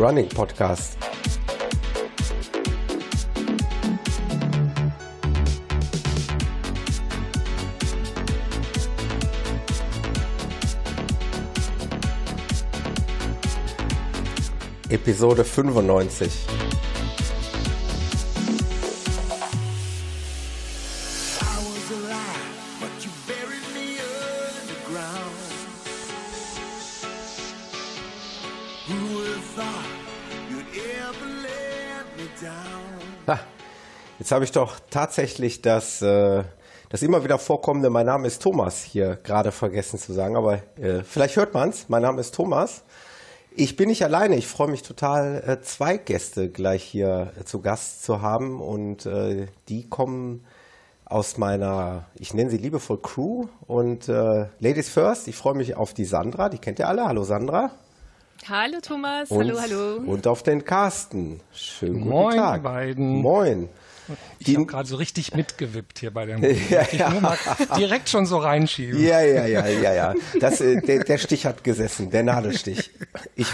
Running Podcast. Episode 95. Jetzt habe ich doch tatsächlich das, äh, das immer wieder vorkommende, mein Name ist Thomas, hier gerade vergessen zu sagen, aber äh, vielleicht hört man es, mein Name ist Thomas. Ich bin nicht alleine, ich freue mich total, äh, zwei Gäste gleich hier äh, zu Gast zu haben und äh, die kommen aus meiner, ich nenne sie liebevoll Crew und äh, Ladies First, ich freue mich auf die Sandra, die kennt ihr alle. Hallo Sandra. Hallo Thomas, und, hallo, hallo. Und auf den Carsten. Schönen guten Moin, Tag. beiden. Moin. Ich habe gerade so richtig mitgewippt hier bei dem. Ja, ich ja. nur mal direkt schon so reinschieben. Ja, ja, ja, ja, ja. Das, äh, der, der Stich hat gesessen, der Nadelstich. Ich,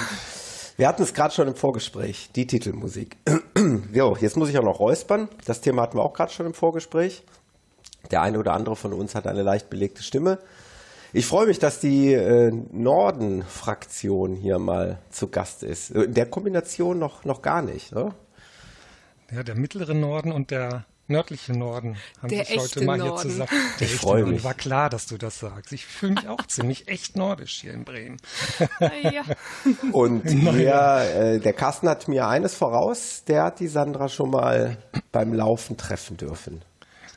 wir hatten es gerade schon im Vorgespräch, die Titelmusik. jo, jetzt muss ich auch noch räuspern. Das Thema hatten wir auch gerade schon im Vorgespräch. Der eine oder andere von uns hat eine leicht belegte Stimme. Ich freue mich, dass die äh, Norden-Fraktion hier mal zu Gast ist. In der Kombination noch, noch gar nicht. Ne? Ja, der mittlere Norden und der nördliche Norden haben Der sich heute mal hier Norden. zusammen. Der Ich echte freu Norden. mich. War klar, dass du das sagst. Ich fühle mich auch ziemlich echt nordisch hier in Bremen. ja. Und hier, äh, der Carsten hat mir eines voraus, der hat die Sandra schon mal beim Laufen treffen dürfen.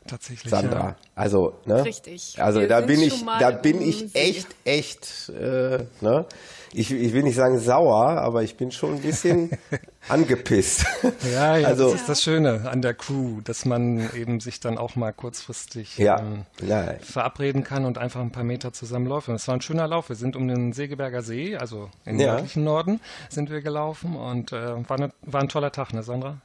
Tatsächlich. Sandra. Ja. Also, ne? Richtig. Also Wir da bin ich, da bin ich echt, echt, äh, ne? Ich, ich will nicht sagen sauer, aber ich bin schon ein bisschen angepisst. Ja, ja, Also- das ist das Schöne an der Crew, dass man eben sich dann auch mal kurzfristig Ja, ähm, ja. verabreden kann und einfach ein paar Meter zusammen läuft. Und es war ein schöner Lauf. Wir sind um den Segeberger See, also im Ja. nördlichen Norden, sind wir gelaufen und äh, war, ne, war ein toller Tag, ne Sandra?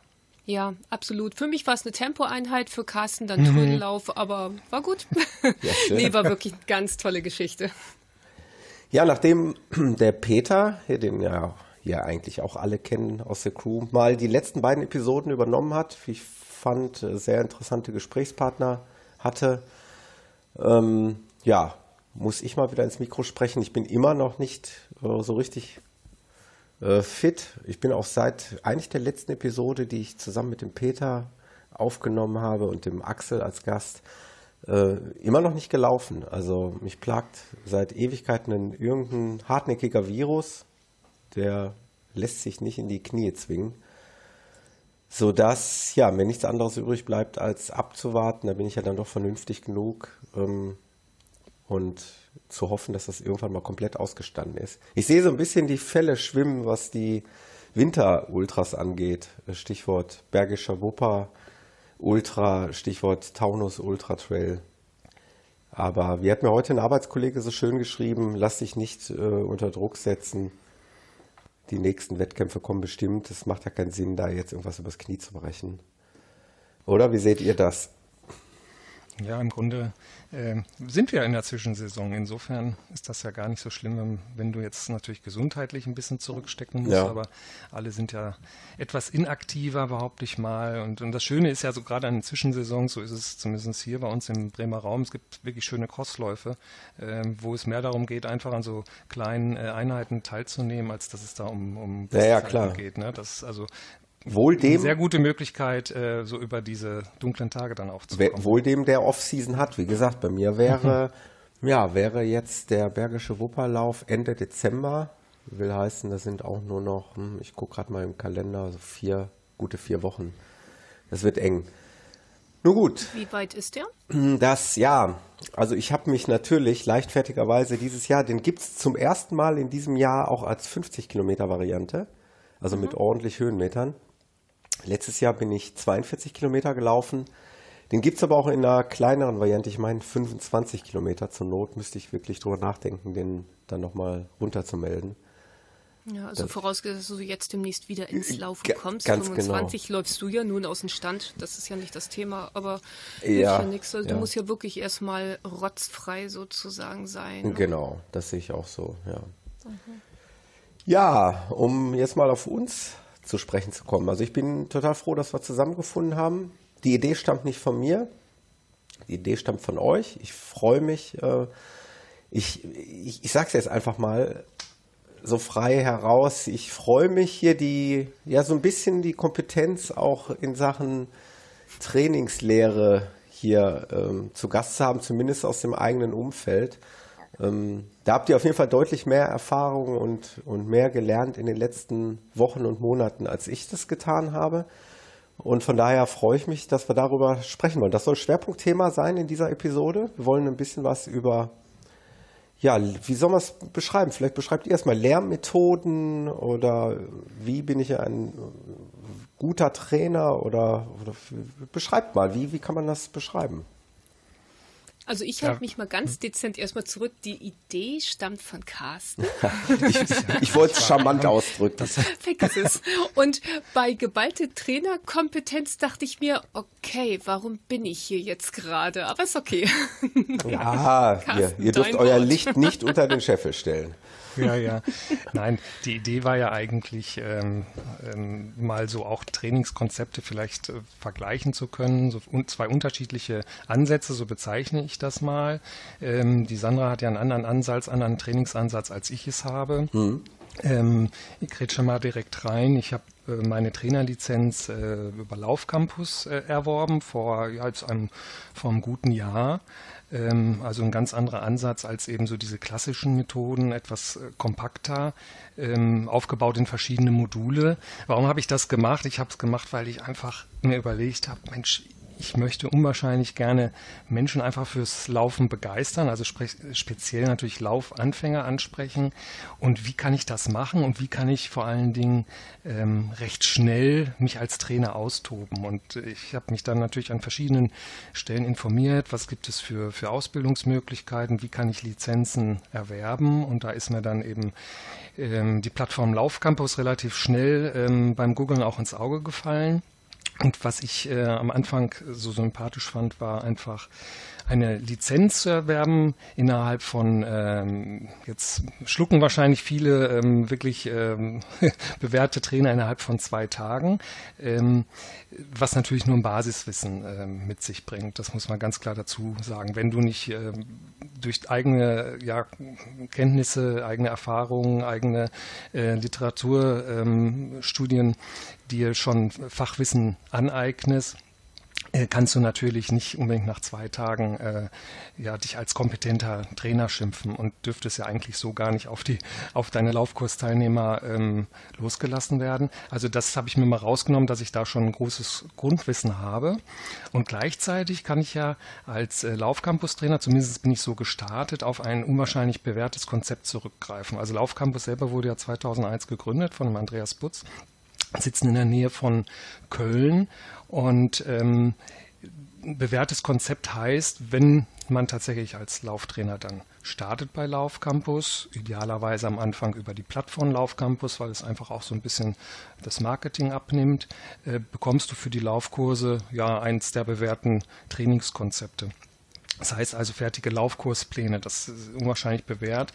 ja, absolut. Für mich war es eine Tempoeinheit, für Carsten Mhm. dann Trödellauf, aber war gut. schön. nee, war wirklich eine ganz tolle Geschichte. Ja, nachdem der Peter, den ja hier eigentlich auch alle kennen aus der Crew, mal die letzten beiden Episoden übernommen hat, wie ich fand, äh, sehr interessante Gesprächspartner hatte, ähm, ja, muss ich mal wieder ins Mikro sprechen. Ich bin immer noch nicht äh, so richtig äh, fit. Ich bin auch seit eigentlich der letzten Episode, die ich zusammen mit dem Peter aufgenommen habe und dem Axel als Gast, äh, immer noch nicht gelaufen. Also mich plagt seit Ewigkeiten ein irgendein hartnäckiger Virus, der lässt sich nicht in die Knie zwingen. Sodass, ja, mir nichts anderes übrig bleibt, als abzuwarten. Da bin ich ja dann doch vernünftig genug. Ähm, und zu hoffen, dass das irgendwann mal komplett ausgestanden ist. Ich sehe so ein bisschen die Fälle schwimmen, was die Winter-Ultras angeht. Stichwort Bergischer Wupper, Ultra, Stichwort Taunus Ultra Trail. Aber wie hat mir heute ein Arbeitskollege so schön geschrieben, lass dich nicht äh, unter Druck setzen. Die nächsten Wettkämpfe kommen bestimmt. Es macht ja keinen Sinn, da jetzt irgendwas übers Knie zu brechen. Oder wie seht ihr das? Ja, im Grunde äh, sind wir in der Zwischensaison. Insofern ist das ja gar nicht so schlimm, wenn, wenn du jetzt natürlich gesundheitlich ein bisschen zurückstecken musst. Ja. Aber alle sind ja etwas inaktiver, behaupte ich mal. Und, und das Schöne ist ja so gerade an den Zwischensaisons, so ist es zumindest hier bei uns im Bremer Raum, es gibt wirklich schöne Crossläufe, ähm, wo es mehr darum geht, einfach an so kleinen äh, Einheiten teilzunehmen, als dass es da um, um Ja, ja, klar. geht. Ne? Das also Wohl eine dem, sehr gute Möglichkeit, äh, so über diese dunklen Tage dann aufzukommen. wohl dem, der Off-Season hat. Wie gesagt, bei mir wäre, ja, wäre jetzt der Bergische Wupperlauf Ende Dezember. Will heißen, das sind auch nur noch, hm, ich gucke gerade mal im Kalender, so vier, gute vier Wochen. Das wird eng. Nun gut, Wie weit ist der? das, ja, also ich habe mich natürlich leichtfertigerweise dieses Jahr, den gibt es zum ersten Mal in diesem Jahr auch als 50 Kilometer Variante, also mit ordentlich Höhenmetern. Letztes Jahr bin ich 42 Kilometer gelaufen. Den gibt es aber auch in einer kleineren Variante, ich meine 25 Kilometer. Zur Not müsste ich wirklich drüber nachdenken, den dann nochmal runterzumelden. Ja, also vorausgesetzt, dass du jetzt demnächst wieder ins Laufen Ga- kommst. ganz 25 läufst du ja nun aus dem Stand, das ist ja nicht das Thema, aber Ja, ja. Also ja. Du musst ja wirklich erstmal rotzfrei sozusagen sein. Genau, das sehe ich auch so, ja. Ja, um jetzt mal auf uns zu sprechen zu kommen. Also ich bin total froh, dass wir zusammengefunden haben. Die Idee stammt nicht von mir, die Idee stammt von euch. Ich freue mich. Äh, ich, ich, ich sage es jetzt einfach mal so frei heraus. Ich freue mich hier die, ja, so ein bisschen die Kompetenz auch in Sachen Trainingslehre hier ähm, zu Gast zu haben, zumindest aus dem eigenen Umfeld. Ähm, da habt ihr auf jeden Fall deutlich mehr Erfahrung und, und mehr gelernt in den letzten Wochen und Monaten, als ich das getan habe. Und von daher freue ich mich, dass wir darüber sprechen wollen. Das soll Schwerpunktthema sein in dieser Episode. Wir wollen ein bisschen was über, ja, wie soll man es beschreiben? Vielleicht beschreibt ihr erstmal Lernmethoden oder wie bin ich ein guter Trainer oder, oder beschreibt mal, wie, wie kann man das beschreiben? Also ich halte ja. mich mal ganz dezent erstmal zurück. Die Idee stammt von Carsten. ich, ich wollte es charmant ausdrücken. Vergiss es. Und bei geballte Trainerkompetenz dachte ich mir, okay, warum bin ich hier jetzt gerade? Aber ist okay. Ja, Carsten, ihr, ihr dürft euer Wort. Licht nicht unter den Scheffel stellen. Ja, ja. Nein, die Idee war ja eigentlich, ähm, ähm, mal so auch Trainingskonzepte vielleicht äh, vergleichen zu können. So un zwei unterschiedliche Ansätze, so bezeichne ich das mal. Ähm, die Sandra hat ja einen anderen Ansatz, anderen Trainingsansatz, als ich es habe. Mhm. Ähm, ich rede schon mal direkt rein. Ich habe äh, meine Trainerlizenz äh, über Laufcampus äh, erworben vor, ja, einem, vor einem guten Jahr. Ähm, also ein ganz anderer Ansatz als eben so diese klassischen Methoden, etwas äh, kompakter, ähm, aufgebaut in verschiedene Module. Warum habe ich das gemacht? Ich habe es gemacht, weil ich einfach mir überlegt habe, Mensch, ich möchte unwahrscheinlich gerne Menschen einfach fürs Laufen begeistern, also speziell natürlich Laufanfänger ansprechen. Und wie kann ich das machen und wie kann ich vor allen Dingen ähm, recht schnell mich als Trainer austoben? Und ich habe mich dann natürlich an verschiedenen Stellen informiert, was gibt es für, für Ausbildungsmöglichkeiten, wie kann ich Lizenzen erwerben? Und da ist mir dann eben ähm, die Plattform Laufcampus relativ schnell ähm, beim Googlen auch ins Auge gefallen. Und was ich äh, am Anfang so sympathisch fand, war einfach eine Lizenz zu erwerben innerhalb von, ähm, jetzt schlucken wahrscheinlich viele ähm, wirklich ähm, bewährte Trainer innerhalb von zwei Tagen, ähm, was natürlich nur ein Basiswissen ähm, mit sich bringt. Das muss man ganz klar dazu sagen. Wenn du nicht ähm, durch eigene ja, Kenntnisse, eigene Erfahrungen, eigene äh, Literaturstudien dir schon Fachwissen aneignest, kannst du natürlich nicht unbedingt nach zwei Tagen äh, ja, dich als kompetenter Trainer schimpfen und dürftest ja eigentlich so gar nicht auf, die, auf deine Laufkursteilnehmer ähm, losgelassen werden. Also das habe ich mir mal rausgenommen, dass ich da schon ein großes Grundwissen habe. Und gleichzeitig kann ich ja als äh, Laufcampus-Trainer, zumindest bin ich so gestartet, auf ein unwahrscheinlich bewährtes Konzept zurückgreifen. Also Laufcampus selber wurde ja 2001 gegründet von Andreas Butz sitzen in der Nähe von Köln und ähm, bewährtes Konzept heißt, wenn man tatsächlich als Lauftrainer dann startet bei Laufcampus, idealerweise am Anfang über die Plattform Laufcampus, weil es einfach auch so ein bisschen das Marketing abnimmt, äh, bekommst du für die Laufkurse ja eins der bewährten Trainingskonzepte. Das heißt also fertige Laufkurspläne, das ist unwahrscheinlich bewährt,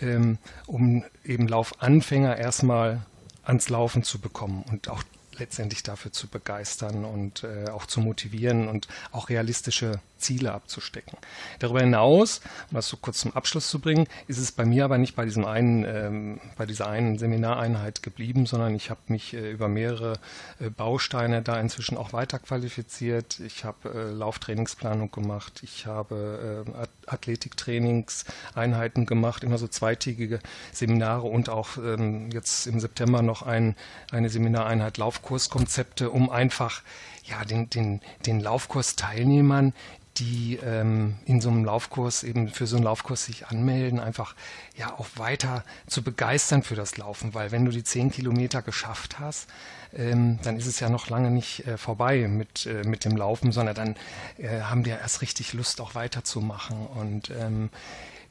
ähm, um eben Laufanfänger erstmal ans Laufen zu bekommen und auch letztendlich dafür zu begeistern und äh, auch zu motivieren und auch realistische Ziele abzustecken. Darüber hinaus, um das so kurz zum Abschluss zu bringen, ist es bei mir aber nicht bei diesem einen, ähm, bei dieser einen Seminareinheit geblieben, sondern ich habe mich äh, über mehrere äh, Bausteine da inzwischen auch weiter qualifiziert. Ich habe äh, Lauftrainingsplanung gemacht, ich habe äh, Athletiktrainingseinheiten gemacht, immer so zweitägige Seminare und auch ähm, jetzt im September noch ein, eine Seminareinheit Laufkurskonzepte, um einfach ja, den, den, den Laufkursteilnehmern die ähm, in so einem Laufkurs eben für so einen Laufkurs sich anmelden, einfach ja auch weiter zu begeistern für das Laufen, weil wenn du die zehn Kilometer geschafft hast, ähm, dann ist es ja noch lange nicht äh, vorbei mit, äh, mit dem Laufen, sondern dann äh, haben die ja erst richtig Lust auch weiterzumachen. Und ähm,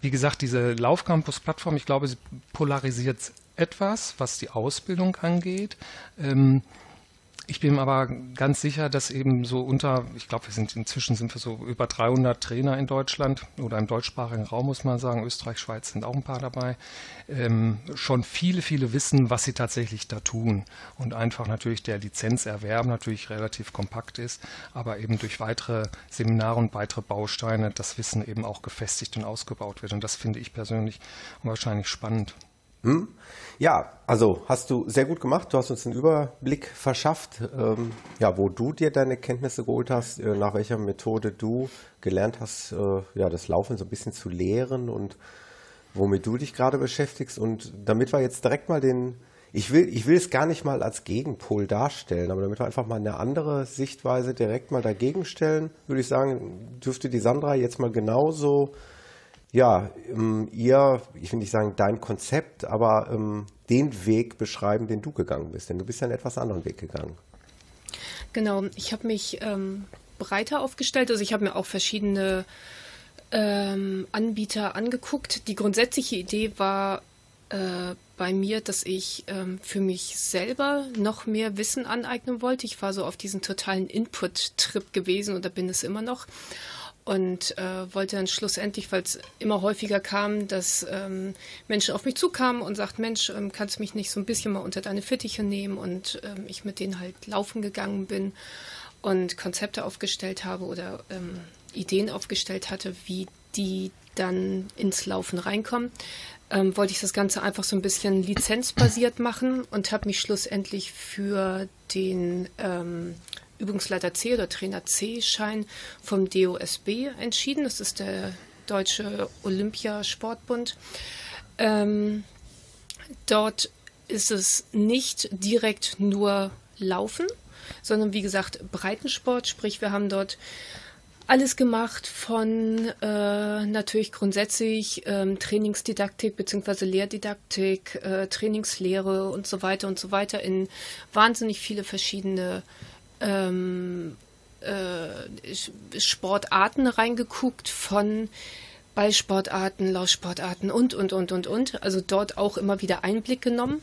wie gesagt, diese Laufcampus-Plattform, ich glaube, sie polarisiert etwas, was die Ausbildung angeht. Ähm, Ich bin aber ganz sicher, dass eben so unter, ich glaube, wir sind inzwischen sind wir so über 300 Trainer in Deutschland oder im deutschsprachigen Raum, muss man sagen. Österreich, Schweiz sind auch ein paar dabei. Ähm, schon viele, viele wissen, was sie tatsächlich da tun. Und einfach natürlich der Lizenzerwerb natürlich relativ kompakt ist, aber eben durch weitere Seminare und weitere Bausteine das Wissen eben auch gefestigt und ausgebaut wird. Und das finde ich persönlich wahrscheinlich spannend. Hm? Ja, also hast du sehr gut gemacht. Du hast uns einen Überblick verschafft, ähm, ja, wo du dir deine Kenntnisse geholt hast, äh, nach welcher Methode du gelernt hast, äh, ja, das Laufen so ein bisschen zu lehren und womit du dich gerade beschäftigst. Und damit wir jetzt direkt mal den, ich will, ich will es gar nicht mal als Gegenpol darstellen, aber damit wir einfach mal eine andere Sichtweise direkt mal dagegen stellen, würde ich sagen, dürfte die Sandra jetzt mal genauso ja, ähm, ihr, ich will nicht sagen dein Konzept, aber ähm, den Weg beschreiben, den du gegangen bist. Denn du bist ja einen etwas anderen Weg gegangen. Genau, ich habe mich ähm, breiter aufgestellt. Also ich habe mir auch verschiedene ähm, Anbieter angeguckt. Die grundsätzliche Idee war äh, bei mir, dass ich ähm, für mich selber noch mehr Wissen aneignen wollte. Ich war so auf diesen totalen Input-Trip gewesen oder bin es immer noch und äh, wollte dann schlussendlich, weil es immer häufiger kam, dass ähm, Menschen auf mich zukamen und sagten, Mensch, ähm, kannst du mich nicht so ein bisschen mal unter deine Fittiche nehmen? Und ähm, ich mit denen halt laufen gegangen bin und Konzepte aufgestellt habe oder ähm, Ideen aufgestellt hatte, wie die dann ins Laufen reinkommen, ähm, wollte ich das Ganze einfach so ein bisschen lizenzbasiert machen und habe mich schlussendlich für den ähm, Übungsleiter C oder Trainer C-Schein vom DOSB entschieden. Das ist der Deutsche Olympiasportbund. Ähm, dort ist es nicht direkt nur Laufen, sondern wie gesagt Breitensport. Sprich, wir haben dort alles gemacht von äh, natürlich grundsätzlich ähm, Trainingsdidaktik bzw. Lehrdidaktik, äh, Trainingslehre und so weiter und so weiter in wahnsinnig viele verschiedene ähm, äh, Sportarten reingeguckt von Ballsportarten, Laufsportarten und, und, und, und, und. Also dort auch immer wieder Einblick genommen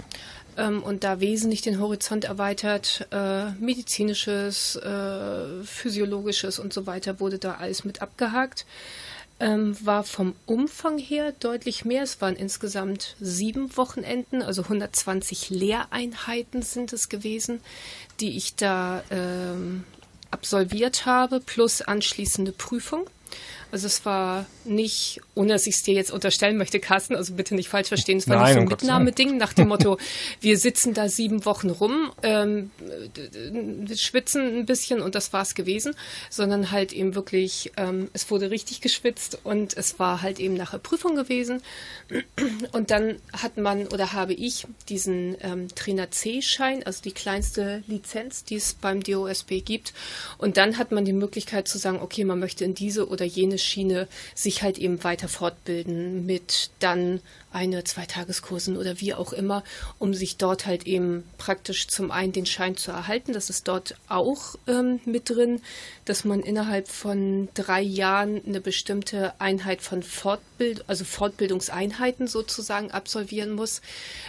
ähm, und da wesentlich den Horizont erweitert. Äh, medizinisches, äh, physiologisches und so weiter wurde da alles mit abgehakt ähm, war vom Umfang her deutlich mehr. Es waren insgesamt sieben Wochenenden, also 120 Lehreinheiten sind es gewesen, die ich da ähm, absolviert habe, plus anschließende Prüfung. Also es war nicht, ohne dass ich es dir jetzt unterstellen möchte, Carsten, also bitte nicht falsch verstehen, es war Nein, nicht so ein Mitnahmeding nach dem Motto, wir sitzen da sieben Wochen rum, ähm, schwitzen ein bisschen und das war es gewesen, sondern halt eben wirklich, ähm, es wurde richtig geschwitzt und es war halt eben nachher Prüfung gewesen. Und dann hat man oder habe ich diesen ähm, Trainer C-Schein, also die kleinste Lizenz, die es beim DOSB gibt. Und dann hat man die Möglichkeit zu sagen, okay, man möchte in diese oder jene Schiene sich halt eben weiter fortbilden mit dann eine, zwei Tageskursen oder wie auch immer, um sich dort halt eben praktisch zum einen den Schein zu erhalten. Das ist dort auch ähm, mit drin, dass man innerhalb von drei Jahren eine bestimmte Einheit von Fortbild, also Fortbildungseinheiten sozusagen absolvieren muss,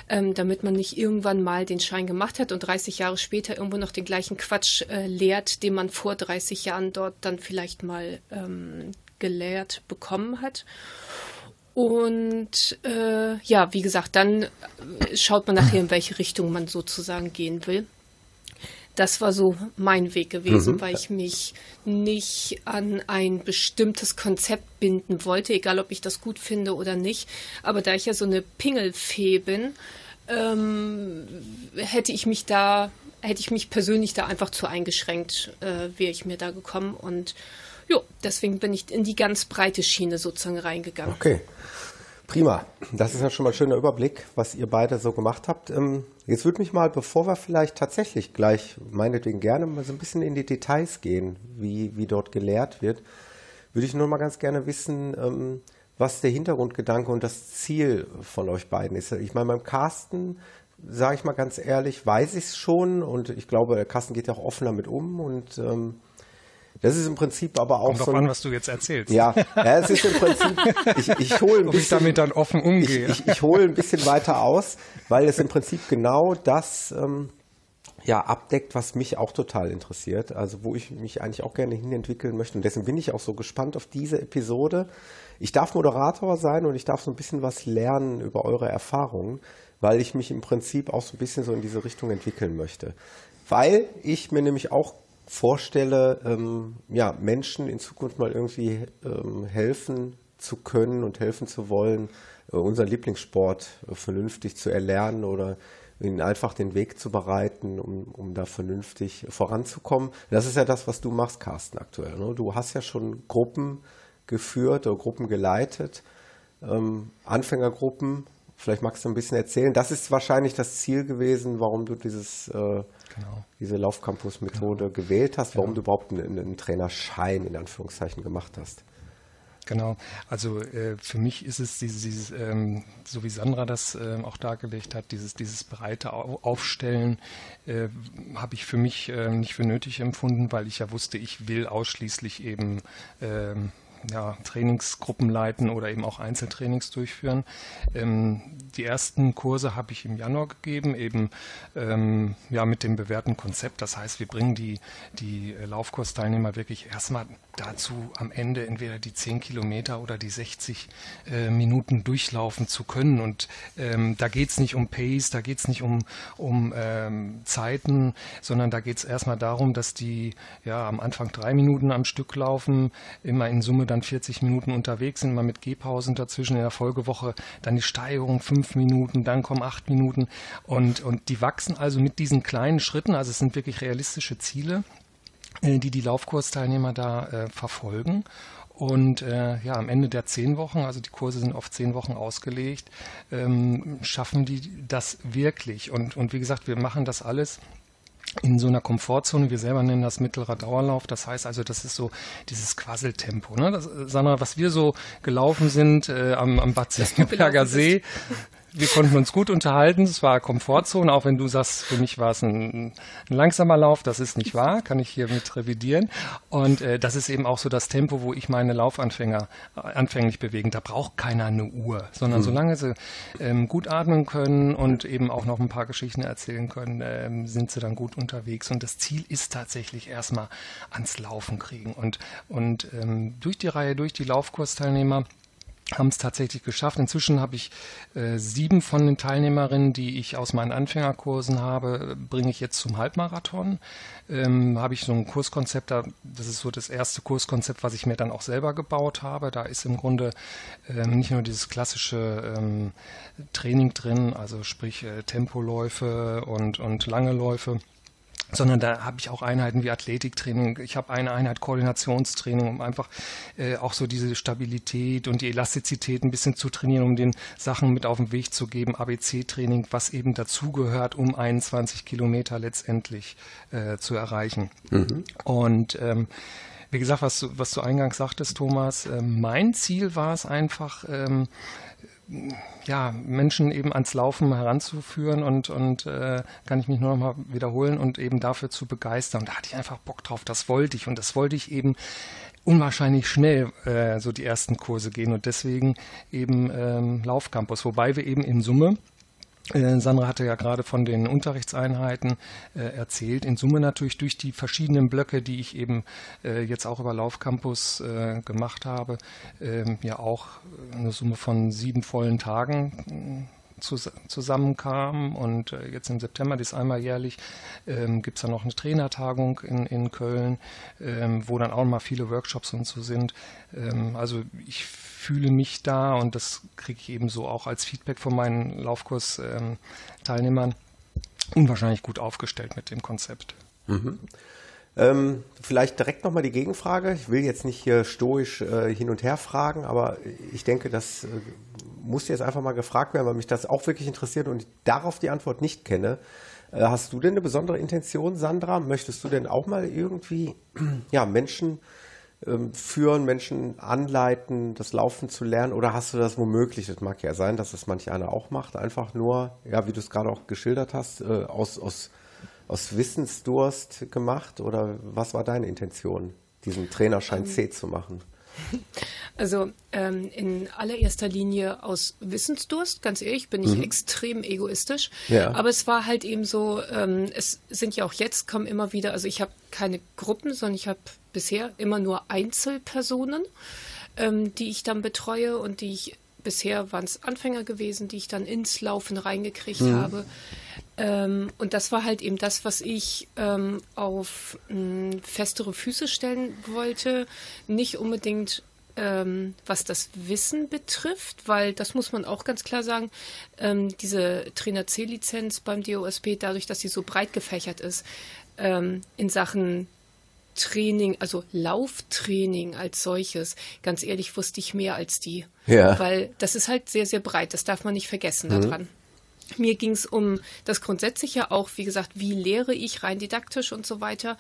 ähm, damit man nicht irgendwann mal den Schein gemacht hat und 30 Jahre später irgendwo noch den gleichen Quatsch äh, lehrt, den man vor 30 Jahren dort dann vielleicht mal ähm, gelehrt bekommen hat. Und äh, ja, wie gesagt, dann schaut man nachher, in welche Richtung man sozusagen gehen will. Das war so mein Weg gewesen, mhm. weil ich mich nicht an ein bestimmtes Konzept binden wollte, egal ob ich das gut finde oder nicht. Aber da ich ja so eine Pingelfee bin, ähm, hätte ich mich da, hätte ich mich persönlich da einfach zu eingeschränkt, äh, wäre ich mir da gekommen und ja, deswegen bin ich in die ganz breite Schiene sozusagen reingegangen. Okay. Prima. Das ist ja schon mal ein schöner Überblick, was ihr beide so gemacht habt. Ähm, jetzt würde mich mal, bevor wir vielleicht tatsächlich gleich, meinetwegen gerne mal so ein bisschen in die Details gehen, wie, wie dort gelehrt wird, würde ich nur mal ganz gerne wissen, ähm, was der Hintergrundgedanke und das Ziel von euch beiden ist. Ich meine, beim Carsten, sage ich mal ganz ehrlich, weiß ich es schon und ich glaube, Carsten geht ja auch offen damit um und ähm, das ist im Prinzip aber auch Kommt so. Ein, an, was du jetzt erzählst. Ja, ja es ist im Prinzip, ich, ich hole ein Ob bisschen. ich damit dann offen umgehe. Ich, ich, ich hole ein bisschen weiter aus, weil es im Prinzip genau das, ähm, ja, abdeckt, was mich auch total interessiert, also wo ich mich eigentlich auch gerne hinentwickeln möchte. Und deswegen bin ich auch so gespannt auf diese Episode. Ich darf Moderator sein und ich darf so ein bisschen was lernen über eure Erfahrungen, weil ich mich im Prinzip auch so ein bisschen so in diese Richtung entwickeln möchte. Weil ich mir nämlich auch vorstelle, ähm, ja, Menschen in Zukunft mal irgendwie ähm, helfen zu können und helfen zu wollen, äh, unseren Lieblingssport äh, vernünftig zu erlernen oder ihnen einfach den Weg zu bereiten, um, um da vernünftig voranzukommen. Das ist ja das, was du machst, Carsten, aktuell. Ne? Du hast ja schon Gruppen geführt oder Gruppen geleitet, ähm, Anfängergruppen. Vielleicht magst du ein bisschen erzählen. Das ist wahrscheinlich das Ziel gewesen, warum du dieses, äh, genau. diese Laufcampus-Methode genau. gewählt hast, warum genau. du überhaupt einen, einen Trainerschein in Anführungszeichen gemacht hast. Genau, also äh, für mich ist es dieses, dieses ähm, so wie Sandra das äh, auch dargelegt hat, dieses, dieses breite Aufstellen äh, habe ich für mich ähm, nicht für nötig empfunden, weil ich ja wusste, ich will ausschließlich eben ähm, ja, Trainingsgruppen leiten oder eben auch Einzeltrainings durchführen. Ähm, die ersten Kurse habe ich im Januar gegeben, eben ähm, ja, mit dem bewährten Konzept. Das heißt, wir bringen die, die Laufkursteilnehmer wirklich erstmal dazu, am Ende entweder die 10 Kilometer oder die 60 äh, Minuten durchlaufen zu können. Und ähm, da geht es nicht um Pace, da geht es nicht um, um ähm, Zeiten, sondern da geht es erstmal darum, dass die ja am Anfang drei Minuten am Stück laufen, immer in Summe dann 40 Minuten unterwegs sind, mal mit Gehpausen dazwischen in der Folgewoche, dann die Steigerung fünf Minuten, dann kommen acht Minuten. Und, und die wachsen also mit diesen kleinen Schritten, also es sind wirklich realistische Ziele die die Laufkursteilnehmer da äh, verfolgen. Und äh, ja, am Ende der zehn Wochen, also die Kurse sind auf zehn Wochen ausgelegt, ähm, schaffen die das wirklich. Und, und wie gesagt, wir machen das alles in so einer Komfortzone. Wir selber nennen das mittlerer Dauerlauf. Das heißt also, das ist so dieses Quasseltempo. Ne? Das, Sandra, was wir so gelaufen sind äh, am, am Bad Segenberger See, wir konnten uns gut unterhalten. Es war Komfortzone, auch wenn du sagst, für mich war es ein, ein langsamer Lauf. Das ist nicht wahr, kann ich hier mit revidieren. Und äh, das ist eben auch so das Tempo, wo ich meine Laufanfänger äh, anfänglich bewegen. Da braucht keiner eine Uhr, sondern mhm. solange sie ähm, gut atmen können und eben auch noch ein paar Geschichten erzählen können, ähm, sind sie dann gut unterwegs. Und das Ziel ist tatsächlich erstmal ans Laufen kriegen. Und, und ähm, durch die Reihe, durch die Laufkursteilnehmer, haben es tatsächlich geschafft. Inzwischen habe ich äh, sieben von den Teilnehmerinnen, die ich aus meinen Anfängerkursen habe, bringe ich jetzt zum Halbmarathon. Ähm, habe ich so ein Kurskonzept, da, das ist so das erste Kurskonzept, was ich mir dann auch selber gebaut habe. Da ist im Grunde ähm, nicht nur dieses klassische ähm, Training drin, also sprich äh, Tempoläufe und, und lange Läufe sondern da habe ich auch Einheiten wie Athletiktraining. Ich habe eine Einheit Koordinationstraining, um einfach äh, auch so diese Stabilität und die Elastizität ein bisschen zu trainieren, um den Sachen mit auf den Weg zu geben. ABC-Training, was eben dazugehört, um 21 Kilometer letztendlich äh, zu erreichen. Mhm. Und ähm, wie gesagt, was du, was du eingangs sagtest, Thomas, äh, mein Ziel war es einfach, ähm, ja, Menschen eben ans Laufen heranzuführen und, und äh, kann ich mich nur noch mal wiederholen und eben dafür zu begeistern. Und da hatte ich einfach Bock drauf, das wollte ich. Und das wollte ich eben unwahrscheinlich schnell äh, so die ersten Kurse gehen. Und deswegen eben ähm, Laufcampus, wobei wir eben in Summe Sandra hatte ja gerade von den Unterrichtseinheiten äh, erzählt. In Summe natürlich durch die verschiedenen Blöcke, die ich eben äh, jetzt auch über Laufcampus äh, gemacht habe, ähm, ja auch eine Summe von sieben vollen Tagen zusammenkam. Und äh, jetzt im September, das ist einmal jährlich, ähm, gibt es dann noch eine Trainertagung in, in Köln, ähm, wo dann auch mal viele Workshops und so sind. Ähm, also ich fühle mich da und das kriege ich eben so auch als Feedback von meinen Laufkurs-Teilnehmern unwahrscheinlich gut aufgestellt mit dem Konzept. Mhm. Ähm, vielleicht direkt nochmal die Gegenfrage. Ich will jetzt nicht hier stoisch äh, hin und her fragen, aber ich denke, das äh, muss jetzt einfach mal gefragt werden, weil mich das auch wirklich interessiert und ich darauf die Antwort nicht kenne. Äh, hast du denn eine besondere Intention, Sandra? Möchtest du denn auch mal irgendwie ja, Menschen ähm, führen, Menschen anleiten, das Laufen zu lernen? Oder hast du das womöglich, das mag ja sein, dass das manch einer auch macht, einfach nur, ja, wie du es gerade auch geschildert hast, äh, aus, aus, aus Wissensdurst gemacht? Oder was war deine Intention, diesen Trainerschein C zu machen? Also ähm, in allererster Linie aus Wissensdurst, ganz ehrlich, bin ich mhm. extrem egoistisch. Ja. Aber es war halt eben so, ähm, es sind ja auch jetzt, kommen immer wieder, also ich habe keine Gruppen, sondern ich habe bisher immer nur Einzelpersonen, ähm, die ich dann betreue und die ich bisher waren es Anfänger gewesen, die ich dann ins Laufen reingekriegt mhm. habe. Ähm, und das war halt eben das, was ich ähm, auf mh, festere Füße stellen wollte. Nicht unbedingt ähm, was das Wissen betrifft, weil das muss man auch ganz klar sagen, ähm, diese Trainer C-Lizenz beim DOSB, dadurch, dass sie so breit gefächert ist, ähm, in Sachen Training, also Lauftraining als solches, ganz ehrlich, wusste ich mehr als die. Ja. Weil das ist halt sehr, sehr breit. Das darf man nicht vergessen mhm. Mir ging es um das Grundsätzliche auch, wie gesagt, wie lehre ich rein didaktisch und so weiter.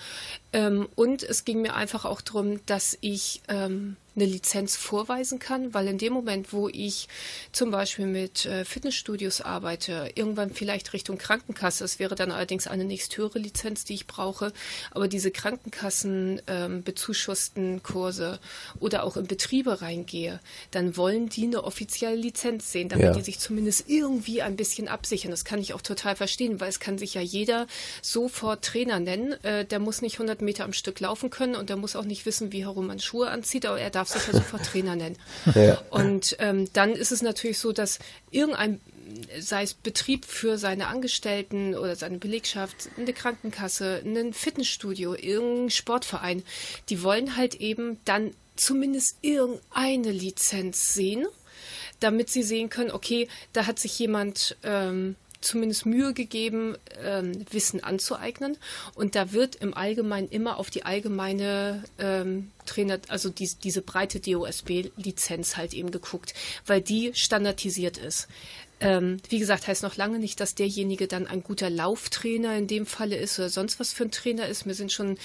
Ähm, und es ging mir einfach auch darum, dass ich ähm, eine Lizenz vorweisen kann, weil in dem Moment, wo ich zum Beispiel mit äh, Fitnessstudios arbeite, irgendwann vielleicht Richtung Krankenkasse, es wäre dann allerdings eine nächsthöhere Lizenz, die ich brauche, aber diese Krankenkassen ähm, bezuschussten Kurse oder auch in Betriebe reingehe, dann wollen die eine offizielle Lizenz sehen, damit ja. die sich zumindest irgendwie ein bisschen absichern. Das kann ich auch total verstehen, weil es kann sich ja jeder sofort Trainer nennen. Äh, der muss nicht 100 Meter am Stück laufen können und der muss auch nicht wissen, wie herum man Schuhe anzieht, aber er darf darf sich ja sofort Trainer nennen. Ja. Und ähm, dann ist es natürlich so, dass irgendein sei es Betrieb für seine Angestellten oder seine Belegschaft, eine Krankenkasse, ein Fitnessstudio, irgendein Sportverein, die wollen halt eben dann zumindest irgendeine Lizenz sehen, damit sie sehen können, okay, da hat sich jemand ähm, zumindest Mühe gegeben, ähm, Wissen anzueignen. Und da wird im Allgemeinen immer auf die allgemeine ähm, Trainer, also die, diese breite DOSB-Lizenz halt eben geguckt, weil die standardisiert ist. Ähm, wie gesagt, heißt noch lange nicht, dass derjenige dann ein guter Lauftrainer in dem Falle ist oder sonst was für ein Trainer ist. Mir sind schon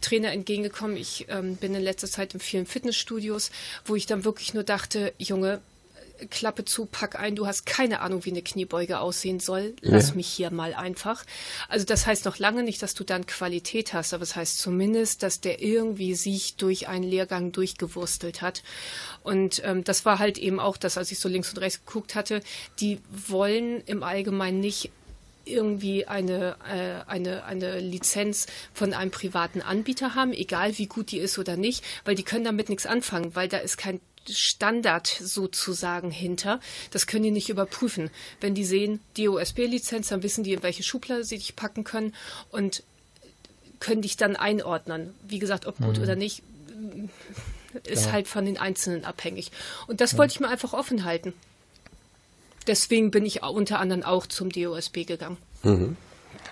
Trainer entgegengekommen. Ich ähm, bin in letzter Zeit in vielen Fitnessstudios, wo ich dann wirklich nur dachte, Junge, Klappe zu, pack ein, du hast keine Ahnung, wie eine Kniebeuge aussehen soll. Lass ja. mich hier mal einfach. Also das heißt noch lange nicht, dass du dann Qualität hast, aber es das heißt zumindest, dass der irgendwie sich durch einen Lehrgang durchgewurstelt hat. Und ähm, das war halt eben auch das, als ich so links und rechts geguckt hatte, die wollen im Allgemeinen nicht irgendwie eine, äh, eine, eine Lizenz von einem privaten Anbieter haben, egal wie gut die ist oder nicht, weil die können damit nichts anfangen, weil da ist kein Standard sozusagen hinter. Das können die nicht überprüfen. Wenn die sehen, die OSB-Lizenz, dann wissen die, in welche Schublade sie dich packen können und können dich dann einordnen. Wie gesagt, ob gut mhm. oder nicht, ist ja. halt von den Einzelnen abhängig. Und das ja. wollte ich mir einfach offen halten. Deswegen bin ich unter anderem auch zum DOSB gegangen. Mhm.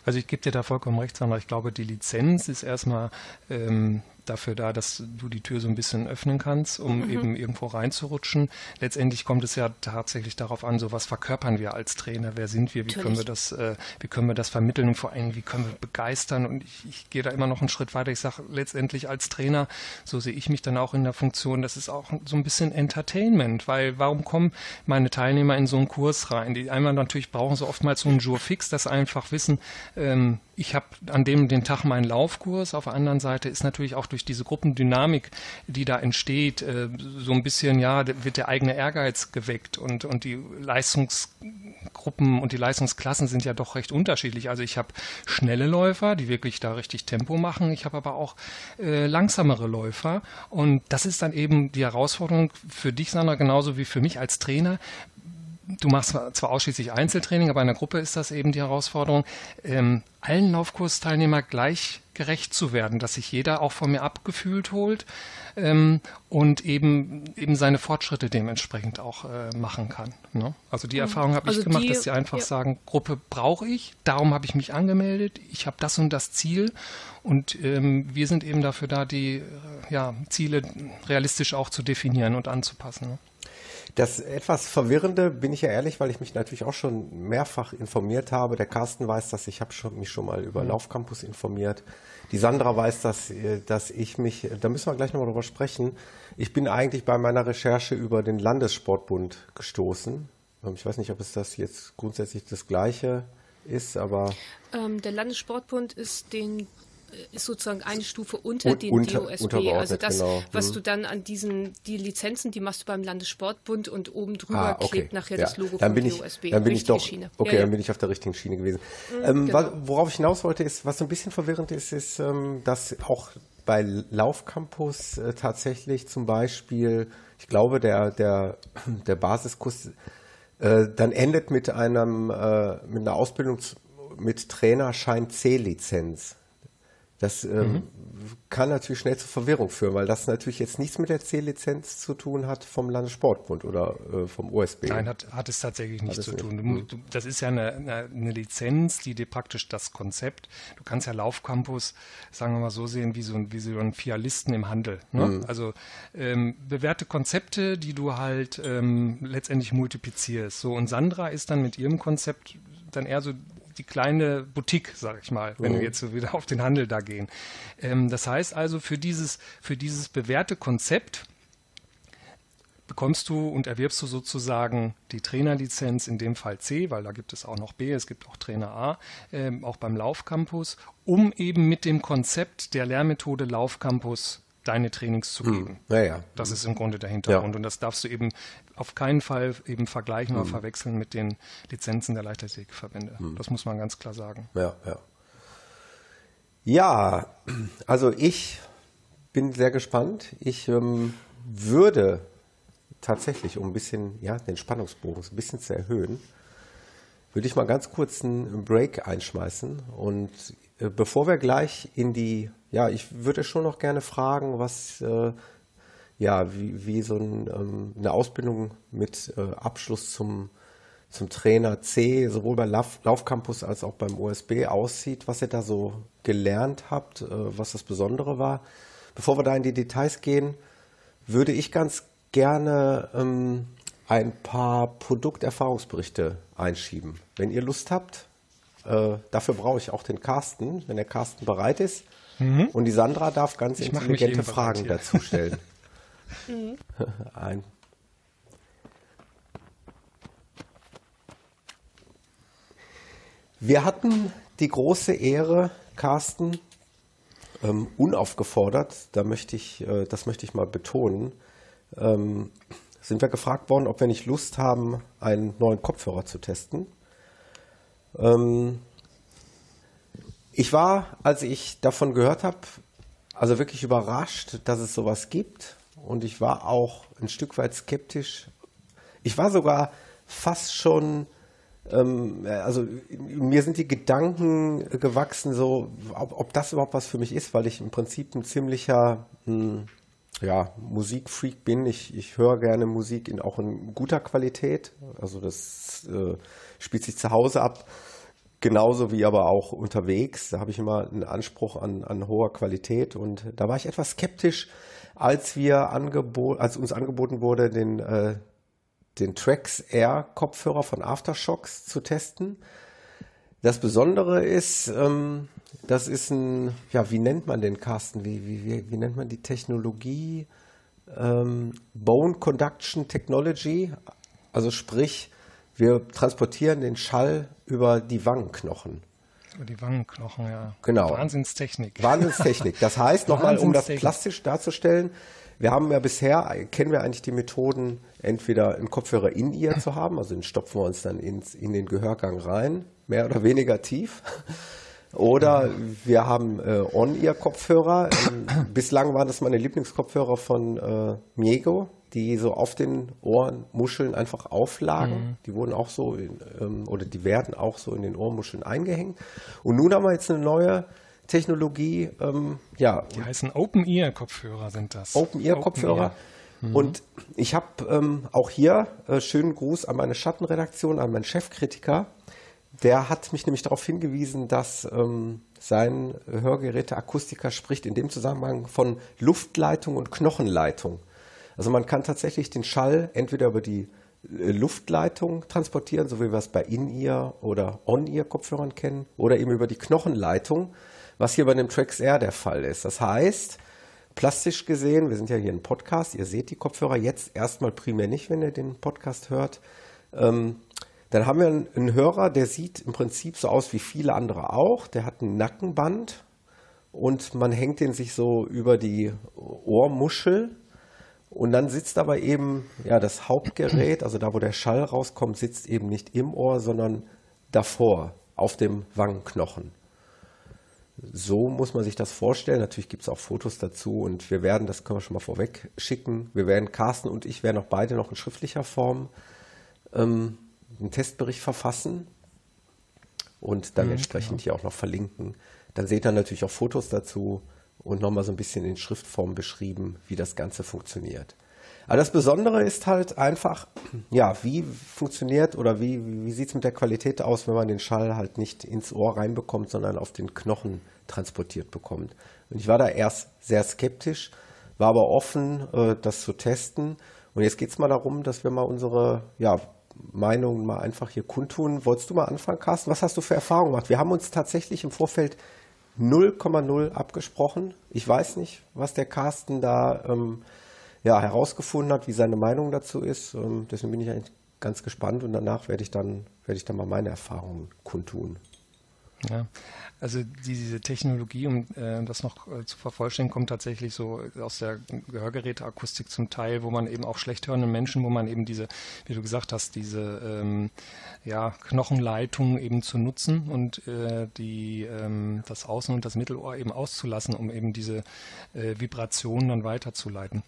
Also ich gebe dir da vollkommen recht, Sandra. Ich glaube, die Lizenz ist erstmal ähm, dafür da, dass du die Tür so ein bisschen öffnen kannst, um mhm. eben irgendwo reinzurutschen. Letztendlich kommt es ja tatsächlich darauf an, so was verkörpern wir als Trainer, wer sind wir, wie Natürlich. können wir das, äh, wie können wir das vermitteln und vor allem, wie können wir begeistern. Und ich, ich gehe da immer noch einen Schritt weiter. Ich sage letztendlich als Trainer, so sehe ich mich dann auch in der Funktion, das ist auch so ein bisschen Entertainment, weil warum kommen meine Teilnehmer in so einen Kurs rein? Die einmal natürlich brauchen so oftmals so einen Jour fix, dass sie einfach wissen, ähm, ich habe an dem den Tag meinen Laufkurs. Auf der anderen Seite ist natürlich auch durch diese Gruppendynamik, die da entsteht, äh, so ein bisschen, ja, wird der eigene Ehrgeiz geweckt und, und die Leistungsgruppen und die Leistungsklassen sind ja doch recht unterschiedlich. Also ich habe schnelle Läufer, die wirklich da richtig Tempo machen. Ich habe aber auch äh, langsamere Läufer und das ist dann eben die Herausforderung für dich, Sandra, genauso wie für mich als Trainer du machst zwar ausschließlich Einzeltraining, aber in der Gruppe ist das eben die Herausforderung, ähm, allen Laufkursteilnehmer gleich gerecht zu werden, dass sich jeder auch von mir abgefühlt holt ähm, und eben eben seine Fortschritte dementsprechend auch äh, machen kann. Ne? Also die mhm. Erfahrung habe also ich gemacht, die, dass sie einfach ja. sagen, Gruppe brauche ich, darum habe ich mich angemeldet, ich habe das und das Ziel und ähm, wir sind eben dafür da, die äh, ja, Ziele realistisch auch zu definieren und anzupassen. Ne? Das etwas Verwirrende, bin ich ja ehrlich, weil ich mich natürlich auch schon mehrfach informiert habe. Der Carsten weiß das, ich habe schon, mich schon mal über mhm. Laufcampus informiert. Die Sandra weiß, dass, äh, dass ich mich, da müssen wir gleich nochmal drüber sprechen. Ich bin eigentlich bei meiner Recherche über den Landessportbund gestoßen. Ähm, ich weiß nicht, ob es das jetzt grundsätzlich das Gleiche ist, aber. Ähm, der Landessportbund ist den ist sozusagen eine Stufe unter Un- dem unter- DOSB. Also das, genau. was Mhm. du dann an diesen, die Lizenzen, die machst du beim Landessportbund und oben drüber Ah, okay. klebt nachher ja. das Logo dann vom bin ich, DOSB. Dann bin ich doch, Schiene. okay, Ja, ja. dann bin ich auf der richtigen Schiene gewesen. ähm, genau. worauf ich hinaus wollte, ist, was so ein bisschen verwirrend ist, ist, ähm, dass auch bei Laufcampus äh, tatsächlich zum Beispiel, ich glaube, der, der, der Basiskurs äh, dann endet mit einem, äh, mit einer Ausbildung mit Trainerschein C-Lizenz. Das ähm, kann natürlich schnell zur Verwirrung führen, weil das natürlich jetzt nichts mit der C-Lizenz zu tun hat vom Landessportbund oder äh, vom OSB. Nein, hat, hat es tatsächlich nichts zu nicht. tun. Du, mu- du, das ist ja eine, eine, Lizenz, die dir praktisch das Konzept, du kannst ja Laufcampus, sagen wir mal so sehen, wie so ein, wie so ein Fialisten im Handel. Ne? Also ähm, bewährte Konzepte, die du halt ähm, letztendlich multiplizierst. So, und Sandra ist dann mit ihrem Konzept dann eher so die kleine Boutique, sag ich mal, wenn wir jetzt wieder auf den Handel da gehen. Ähm, das heißt also, für dieses, für dieses bewährte Konzept bekommst du und erwirbst du sozusagen die Trainerlizenz, in dem Fall C, weil da gibt es auch noch B, es gibt auch Trainer A, ähm, auch beim Laufcampus, um eben mit dem Konzept der Lehrmethode Laufcampus deine Trainings zu geben. Naja, Das ist im Grunde der Hintergrund. Ja. Und das darfst du eben auf keinen Fall eben vergleichen oder verwechseln mit den Lizenzen der Leichtathletikverbände. Das muss man ganz klar sagen. Ja, ja. Ja, also ich bin sehr gespannt. Ich ähm, würde tatsächlich, um ein bisschen, ja, den Spannungsbogen ein bisschen zu erhöhen, würde ich mal ganz kurz einen Break einschmeißen. Und äh, bevor wir gleich in die, ja, ich würde schon noch gerne fragen, was, äh, ja, wie, wie so ein, ähm, eine Ausbildung mit äh, Abschluss zum, zum Trainer C, sowohl bei Lauf, Laufcampus als auch beim OSB aussieht, was ihr da so gelernt habt, äh, was das Besondere war. Bevor wir da in die Details gehen, würde ich ganz gerne ähm, ein paar Produkterfahrungsberichte einschieben. Wenn ihr Lust habt, äh, dafür brauche ich auch den Carsten, wenn der Carsten bereit ist. Und die Sandra darf ganz Ich intelligente Fragen dazu stellen. ein. Wir hatten die große Ehre, Carsten, ähm, unaufgefordert, da möchte ich, äh, das möchte ich mal betonen, ähm, sind wir gefragt worden, ob wir nicht Lust haben, einen neuen Kopfhörer zu testen. Ähm, ich war, als ich davon gehört habe, also wirklich überrascht, dass es sowas gibt. Und ich war auch ein Stück weit skeptisch. Ich war sogar fast schon, ähm, also mir sind die Gedanken gewachsen, so ob, ob das überhaupt was für mich ist, weil ich im Prinzip ein ziemlicher hm, ja, Musikfreak bin. Ich, ich höre gerne Musik in auch in guter Qualität. Also das äh, spielt sich zu Hause ab. Genauso wie aber auch unterwegs. Da habe ich immer einen Anspruch an, an hoher Qualität. Und da war ich etwas skeptisch, als wir angebo als uns angeboten wurde, den, äh, den Trax Air Kopfhörer von Aftershocks zu testen. Das Besondere ist, ähm, das ist ein, ja, wie nennt man den Carsten? Wie, wie, wie, wie nennt man die Technologie? Ähm, Bone Conduction Technology. Also sprich, wir transportieren den Schall über die Wangenknochen. Über die Wangenknochen, ja. Genau. Wahnsinnstechnik. Wahnsinnstechnik. Das heißt, nochmal, um das plastisch darzustellen, wir haben ja bisher, kennen wir eigentlich die Methoden, entweder einen Kopfhörer in ihr zu haben, also den stopfen wir uns dann ins, in den Gehörgang rein, mehr oder weniger tief. Oder wir haben äh, On-Ear-Kopfhörer. Ähm, bislang waren das meine Lieblingskopfhörer von äh, Miego, die so auf den Ohrmuscheln einfach auflagen. Die wurden auch so, in, ähm, oder die werden auch so in den Ohrmuscheln eingehängt. Und nun haben wir jetzt eine neue Technologie, ähm, ja, Die heißen Open-Ear-Kopfhörer sind das. Open-Ear-Kopfhörer. Und ich habe ähm, auch hier äh, schönen Gruß an meine Schattenredaktion, an meinen Chefkritiker. Der hat mich nämlich darauf hingewiesen, dass ähm, sein Hörgeräteakustiker spricht in dem Zusammenhang von Luftleitung und Knochenleitung. Also man kann tatsächlich den Schall entweder über die äh, Luftleitung transportieren, so wie wir es bei In-Ear oder On-Ear-Kopfhörern kennen, oder eben über die Knochenleitung, was hier bei dem Trax Air der Fall ist. Das heißt, plastisch gesehen, wir sind ja hier ein Podcast, ihr seht die Kopfhörer jetzt erstmal primär nicht, wenn ihr den Podcast hört. Ähm, dann haben wir einen Hörer, der sieht im Prinzip so aus wie viele andere auch. Der hat ein Nackenband und man hängt den sich so über die Ohrmuschel und dann sitzt aber eben ja das Hauptgerät, also da wo der Schall rauskommt, sitzt eben nicht im Ohr, sondern davor auf dem Wangenknochen. So muss man sich das vorstellen. Natürlich gibt es auch Fotos dazu und wir werden, das können wir schon mal vorweg schicken, wir werden, Carsten und ich werden auch beide noch in schriftlicher Form ähm, einen Testbericht verfassen und dann mhm, entsprechend genau. hier auch noch verlinken. Dann seht ihr natürlich auch Fotos dazu und nochmal so ein bisschen in Schriftform beschrieben, wie das Ganze funktioniert. Aber das Besondere ist halt einfach, ja, wie funktioniert oder wie, wie sieht es mit der Qualität aus, wenn man den Schall halt nicht ins Ohr reinbekommt, sondern auf den Knochen transportiert bekommt. Und ich war da erst sehr skeptisch, war aber offen, äh, das zu testen. Und jetzt geht es mal darum, dass wir mal unsere ja, Meinungen mal einfach hier kundtun. Wolltest du mal anfangen, Carsten? Was hast du für Erfahrungen gemacht? Wir haben uns tatsächlich im Vorfeld 0,0 abgesprochen. Ich weiß nicht, was der Carsten da ähm, ja, herausgefunden hat, wie seine Meinung dazu ist. Ähm, deswegen bin ich eigentlich ganz gespannt und danach werde ich dann, werde ich dann mal meine Erfahrungen kundtun. Ja, also diese Technologie, um äh, das noch äh, zu vervollständigen, kommt tatsächlich so aus der Gehörgeräteakustik zum Teil, wo man eben auch schlecht hörenden Menschen, wo man eben diese, wie du gesagt hast, diese ähm, ja, Knochenleitung eben zu nutzen und äh, die, ähm, das Außen- und das Mittelohr eben auszulassen, um eben diese äh, Vibrationen dann weiterzuleiten.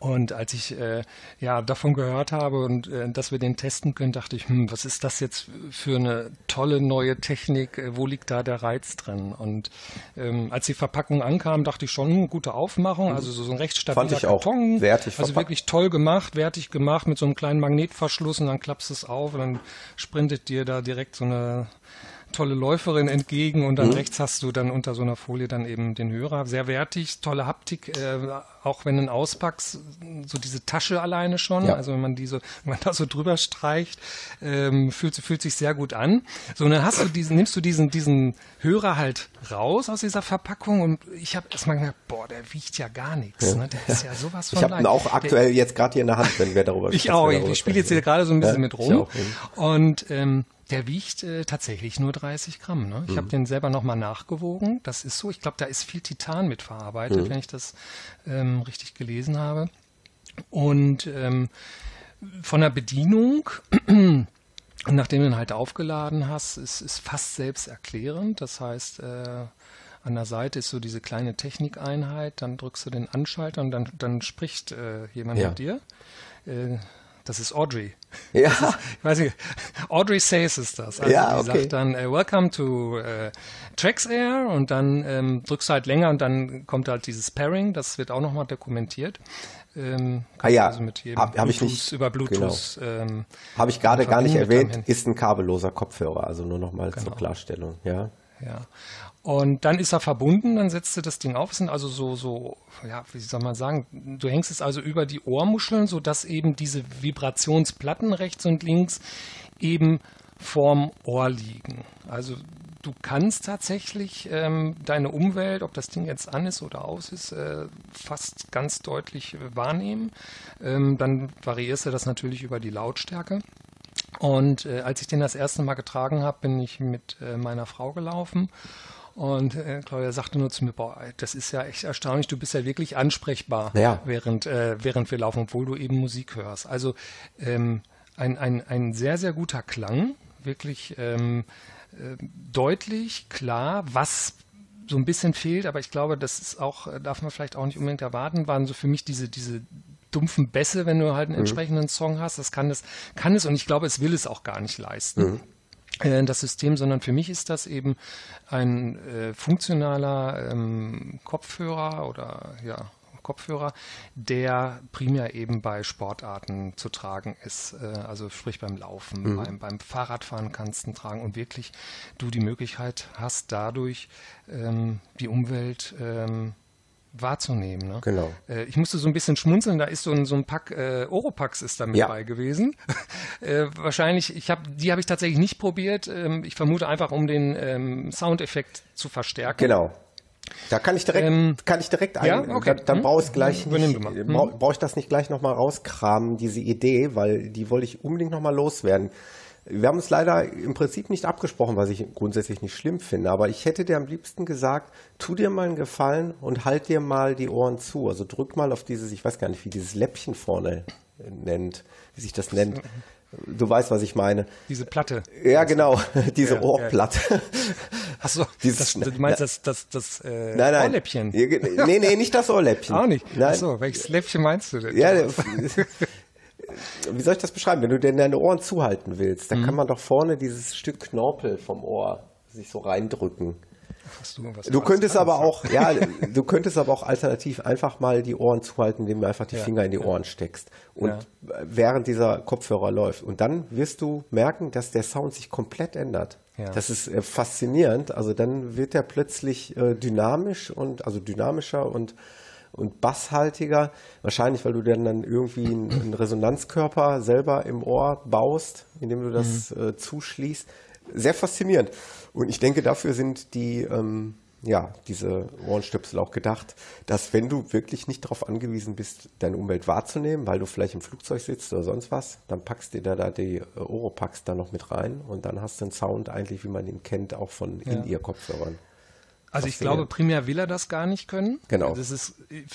Und als ich äh, ja davon gehört habe und äh, dass wir den testen können, dachte ich, hm, was ist das jetzt für eine tolle neue Technik? Äh, wo liegt da der Reiz drin? Und ähm, als die Verpackung ankam, dachte ich schon, hm, gute Aufmachung, also so, so ein recht stabiler Fand ich Karton, auch wertig also wirklich toll gemacht, wertig gemacht mit so einem kleinen Magnetverschluss und dann klappst es auf und dann sprintet dir da direkt so eine tolle Läuferin entgegen und dann mhm. rechts hast du dann unter so einer Folie dann eben den Hörer. Sehr wertig, tolle Haptik, äh, auch wenn du ihn auspackst, so diese Tasche alleine schon, ja. also wenn man diese, wenn man da so drüber streicht, ähm, fühlt, fühlt sich sehr gut an. So, und dann hast du diesen, nimmst du diesen, diesen Hörer halt raus aus dieser Verpackung und ich habe erstmal gedacht, boah, der wiegt ja gar nichts, ja. ne? der ist ja sowas von Ich habe ihn auch aktuell der, jetzt gerade hier in der Hand, wenn wir darüber sprechen. Ich auch, ich spiele jetzt hier gerade so ein bisschen ja, mit rum und ähm, der wiegt äh, tatsächlich nur 30 Gramm. Ne? Ich mhm. habe den selber nochmal nachgewogen. Das ist so. Ich glaube, da ist viel Titan mit verarbeitet, mhm. wenn ich das ähm, richtig gelesen habe. Und ähm, von der Bedienung, nachdem du ihn halt aufgeladen hast, ist, ist fast selbsterklärend. Das heißt, äh, an der Seite ist so diese kleine Technikeinheit, dann drückst du den Anschalter und dann, dann spricht äh, jemand ja. mit dir. Äh, das ist Audrey. Ja. Ist, ich weiß nicht, Audrey Says ist das. Also ja, die okay. sagt dann, uh, welcome to uh, Tracks Air und dann ähm, drückst du halt länger und dann kommt halt dieses Pairing, das wird auch nochmal dokumentiert. Ähm, ah ja, also mit jedem hab, hab ich nicht, über Bluetooth. Genau. Ähm, Habe ich gerade gar nicht erwähnt, ist ein kabelloser Kopfhörer, also nur nochmal genau. zur Klarstellung. Ja. Ja. Und dann ist er verbunden, dann setzt du das Ding auf. Es sind also so, so, ja, wie soll man sagen, du hängst es also über die Ohrmuscheln, sodass eben diese Vibrationsplatten rechts und links eben vorm Ohr liegen. Also du kannst tatsächlich ähm, deine Umwelt, ob das Ding jetzt an ist oder aus ist, äh, fast ganz deutlich äh, wahrnehmen. Ähm, dann variierst du das natürlich über die Lautstärke. Und äh, als ich den das erste Mal getragen habe, bin ich mit äh, meiner Frau gelaufen und äh, Claudia sagte nur zu mir, boah, das ist ja echt erstaunlich, du bist ja wirklich ansprechbar, ja. während, äh, während wir laufen, obwohl du eben Musik hörst. Also ähm, ein, ein, ein sehr, sehr guter Klang, wirklich ähm, äh, deutlich, klar, was so ein bisschen fehlt, aber ich glaube, das ist auch, äh, darf man vielleicht auch nicht unbedingt erwarten, waren so für mich diese, diese dumpfen Bässe, wenn du halt einen mhm. entsprechenden Song hast. Das kann es, kann es und ich glaube, es will es auch gar nicht leisten. Mhm. Äh, das System, sondern für mich ist das eben ein äh, funktionaler ähm, Kopfhörer oder ja, Kopfhörer, der primär eben bei Sportarten zu tragen ist. Äh, also sprich beim Laufen, mhm. beim, beim Fahrradfahren kannst du tragen und wirklich du die Möglichkeit hast, dadurch ähm, die Umwelt ähm, wahrzunehmen. Ne? Genau. Äh, ich musste so ein bisschen schmunzeln, da ist so ein, so ein Pack äh, Oropax ist da mit ja. bei gewesen. äh, wahrscheinlich, ich habe die habe ich tatsächlich nicht probiert. Ähm, ich vermute einfach, um den ähm, Soundeffekt zu verstärken. Genau. Da kann ich direkt, ähm, kann ich direkt ein, ja? okay. dann, dann hm? brauche ich gleich nicht, brauche brauch ich das nicht gleich nochmal rauskramen, diese Idee, weil die wollte ich unbedingt nochmal loswerden. Wir haben uns leider im Prinzip nicht abgesprochen, was ich grundsätzlich nicht schlimm finde, aber ich hätte dir am liebsten gesagt, tu dir mal einen Gefallen und halt dir mal die Ohren zu. Also drück mal auf dieses, ich weiß gar nicht, wie dieses Läppchen vorne nennt, wie sich das nennt. Du weißt, was ich meine. Diese Platte. Ja, genau, diese ja, Ohrplatte. Ja. Achso, du meinst das, das, das äh, nein, nein. Ohrläppchen? Nee, nee, nicht das Ohrläppchen. Auch nicht? Nein. Achso, welches Läppchen meinst du denn? Ja, wie soll ich das beschreiben? Wenn du denn deine Ohren zuhalten willst, dann mhm. kann man doch vorne dieses Stück Knorpel vom Ohr sich so reindrücken. Du, du könntest aber auch, ja, du könntest aber auch alternativ einfach mal die Ohren zuhalten, indem du einfach die ja, Finger in die ja. Ohren steckst und ja. während dieser Kopfhörer läuft. Und dann wirst du merken, dass der Sound sich komplett ändert. Das ist äh, faszinierend. Also dann wird er plötzlich äh, dynamisch und also dynamischer und und basshaltiger. Wahrscheinlich, weil du dann, dann irgendwie einen, Resonanzkörper selber im Ohr baust, indem du das mhm. äh, zuschließt. Sehr faszinierend. Und ich denke, dafür sind die, ähm, ja, diese Ohrenstöpsel auch gedacht, dass wenn du wirklich nicht darauf angewiesen bist, deine Umwelt wahrzunehmen, weil du vielleicht im Flugzeug sitzt oder sonst was, dann packst du da, da die äh, Oropax da noch mit rein und dann hast du einen Sound eigentlich, wie man ihn kennt, auch von ja. In-Ear-Kopfhörern. Also ich glaube, primär will er das gar nicht können. Genau. Das ist,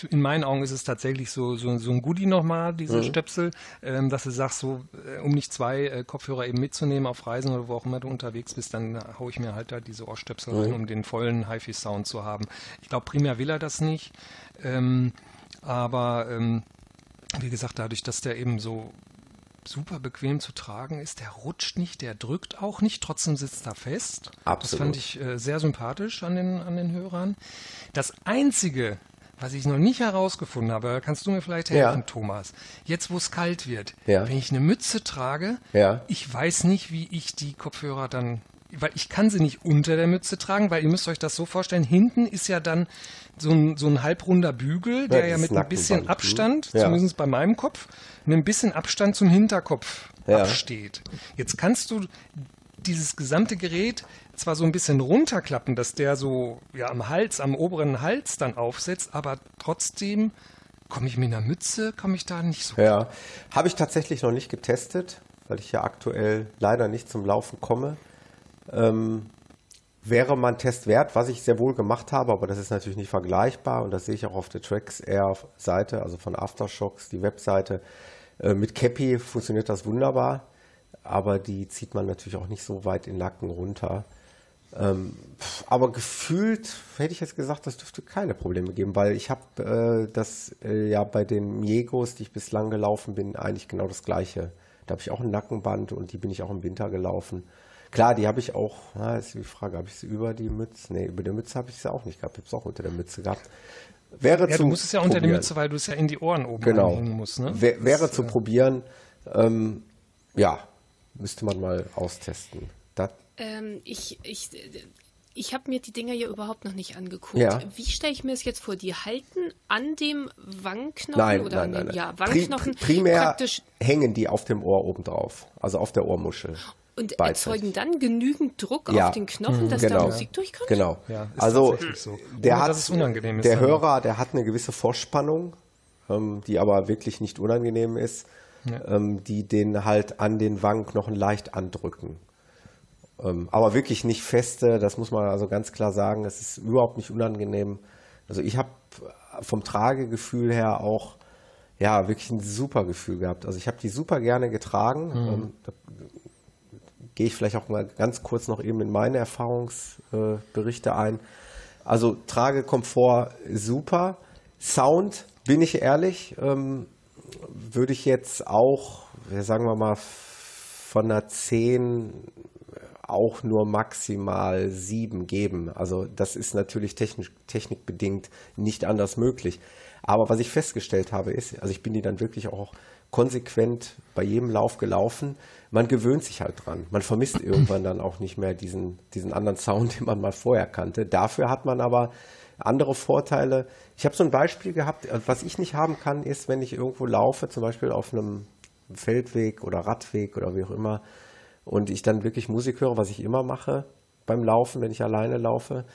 in meinen Augen ist es tatsächlich so, so, so ein Goodie nochmal, diese mhm. Stöpsel, ähm, dass du sagst, so, äh, um nicht zwei äh, Kopfhörer eben mitzunehmen auf Reisen oder wo auch immer du unterwegs bist, dann haue ich mir halt da diese Ohrstöpsel mhm. rein, um den vollen HiFi-Sound zu haben. Ich glaube, primär will er das nicht. Ähm, aber ähm, wie gesagt, dadurch, dass der eben so super bequem zu tragen ist. Der rutscht nicht, der drückt auch nicht, trotzdem sitzt er fest. Absolut. Das fand ich äh, sehr sympathisch an den, an den Hörern. Das Einzige, was ich noch nicht herausgefunden habe, kannst du mir vielleicht helfen, ja. Thomas. Jetzt, wo es kalt wird, ja. wenn ich eine Mütze trage, ja. ich weiß nicht, wie ich die Kopfhörer dann weil ich kann sie nicht unter der Mütze tragen, weil ihr müsst euch das so vorstellen, hinten ist ja dann so ein, so ein halbrunder Bügel, der ja, ja mit ein bisschen Abstand, ja. zumindest bei meinem Kopf, mit ein bisschen Abstand zum Hinterkopf ja. absteht. Jetzt kannst du dieses gesamte Gerät zwar so ein bisschen runterklappen, dass der so ja am Hals, am oberen Hals dann aufsetzt, aber trotzdem komme ich mit einer Mütze, komme ich da nicht so. Ja, habe ich tatsächlich noch nicht getestet, weil ich ja aktuell leider nicht zum Laufen komme. Ähm, wäre man Test wert, was ich sehr wohl gemacht habe, aber das ist natürlich nicht vergleichbar und das sehe ich auch auf der Tracks Air Seite, also von Aftershocks, die Webseite. Äh, mit Cappy funktioniert das wunderbar, aber die zieht man natürlich auch nicht so weit in Nacken runter. Ähm, aber gefühlt hätte ich jetzt gesagt, das dürfte keine Probleme geben, weil ich habe äh, das äh, ja bei den Miegos, die ich bislang gelaufen bin, eigentlich genau das gleiche. Da habe ich auch ein Nackenband und die bin ich auch im Winter gelaufen. Klar, die habe ich auch, na, ist die Frage, habe ich sie über die Mütze? Nee, über der Mütze habe ich sie auch nicht gehabt. Ich habe es auch unter der Mütze gehabt. Wäre ja, du musst es ja unter der Mütze, weil du es ja in die Ohren oben genau. hängen musst. Ne? Wär, wäre das, zu äh, probieren. Ähm, ja, müsste man mal austesten. Ähm, ich ich, ich habe mir die Dinger ja überhaupt noch nicht angeguckt. Ja. Wie stelle ich mir es jetzt vor? Die halten an dem Wangenknochen nein, oder nein, an dem Ja, Wangenknochen primär praktisch hängen die auf dem Ohr oben drauf, also auf der Ohrmuschel. Und erzeugen dann genügend Druck ja. auf den Knochen, dass genau. da Musik durchkommt? Genau. Ja, also so. der, hat, der Hörer, der hat eine gewisse Vorspannung, ähm, die aber wirklich nicht unangenehm ist, ja. ähm, die den halt an den Wangenknochen leicht andrücken. Ähm, aber wirklich nicht feste, das muss man also ganz klar sagen, es ist überhaupt nicht unangenehm. Also ich habe vom Tragegefühl her auch ja, wirklich ein super Gefühl gehabt. Also ich habe die super gerne getragen. Mhm. Gehe ich vielleicht auch mal ganz kurz noch eben in meine Erfahrungsberichte ein. Also Tragekomfort super. Sound, bin ich ehrlich, ähm, würde ich jetzt auch, sagen wir mal, von einer 10 auch nur maximal 7 geben. Also das ist natürlich technisch, technikbedingt nicht anders möglich. Aber was ich festgestellt habe, ist, also ich bin die dann wirklich auch konsequent bei jedem Lauf gelaufen. Man gewöhnt sich halt dran. Man vermisst irgendwann dann auch nicht mehr diesen, diesen anderen Sound, den man mal vorher kannte. Dafür hat man aber andere Vorteile. Ich habe so ein Beispiel gehabt, was ich nicht haben kann, ist, wenn ich irgendwo laufe, zum Beispiel auf einem Feldweg oder Radweg oder wie auch immer, und ich dann wirklich Musik höre, was ich immer mache beim Laufen, wenn ich alleine laufe,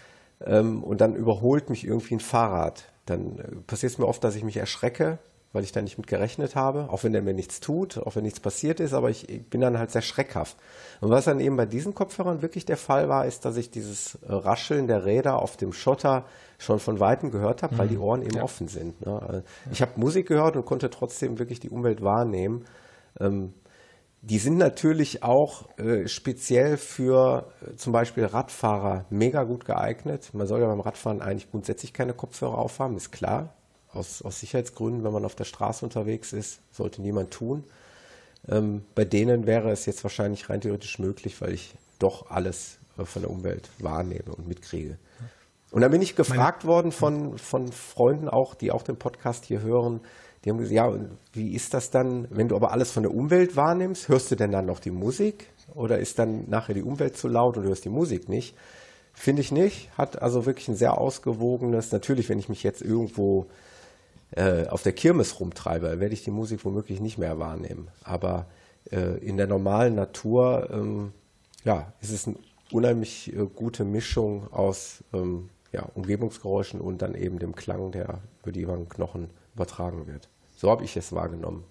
ähm, und dann überholt mich irgendwie ein Fahrrad. Dann äh, passiert es mir oft, dass ich mich erschrecke, weil ich da nicht mit gerechnet habe, auch wenn der mir nichts tut, auch wenn nichts passiert ist, aber ich, ich bin dann halt sehr schreckhaft. Und was dann eben bei diesen Kopfhörern wirklich der Fall war, ist, dass ich dieses Rascheln der Räder auf dem Schotter schon von Weitem gehört habe, weil die mhm. Ohren eben ja. offen sind. Ne? Also ich habe Musik gehört und konnte trotzdem wirklich die Umwelt wahrnehmen. Ähm, die sind natürlich auch äh, speziell für äh, zum Beispiel Radfahrer mega gut geeignet. Man soll ja beim Radfahren eigentlich grundsätzlich keine Kopfhörer aufhaben, ist klar. Aus, aus Sicherheitsgründen, wenn man auf der Straße unterwegs ist, sollte niemand tun. Ähm, bei denen wäre es jetzt wahrscheinlich rein theoretisch möglich, weil ich doch alles äh, von der Umwelt wahrnehme und mitkriege. Und dann bin ich gefragt Meine, worden von, von Freunden auch, die auch den Podcast hier hören, die haben gesagt, ja, wie ist das dann, wenn du aber alles von der Umwelt wahrnimmst, hörst du denn dann noch die Musik? Oder ist dann nachher die Umwelt zu laut und du hörst die Musik nicht? Finde ich nicht. Hat also wirklich ein sehr ausgewogenes, natürlich, wenn ich mich jetzt irgendwo äh, auf der Kirmes rumtreibe, werde ich die Musik womöglich nicht mehr wahrnehmen. Aber äh, in der normalen Natur, ähm, ja, ist es eine unheimlich äh, gute Mischung aus ähm, ja, Umgebungsgeräuschen und dann eben dem Klang, der über die Wangenknochen übertragen wird. So habe ich es wahrgenommen.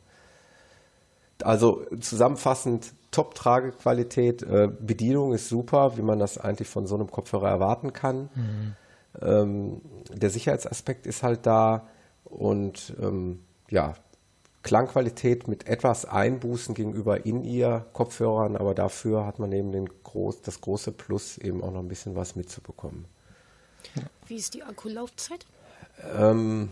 Also zusammenfassend Top-Tragequalität, äh, Bedienung ist super, wie man das eigentlich von so einem Kopfhörer erwarten kann. Mhm. Ähm, der Sicherheitsaspekt ist halt da und ähm, ja, Klangqualität mit etwas Einbußen gegenüber in ihr Kopfhörern, aber dafür hat man eben den groß, das große Plus, eben auch noch ein bisschen was mitzubekommen. Wie ist die Akkulaufzeit? Ähm,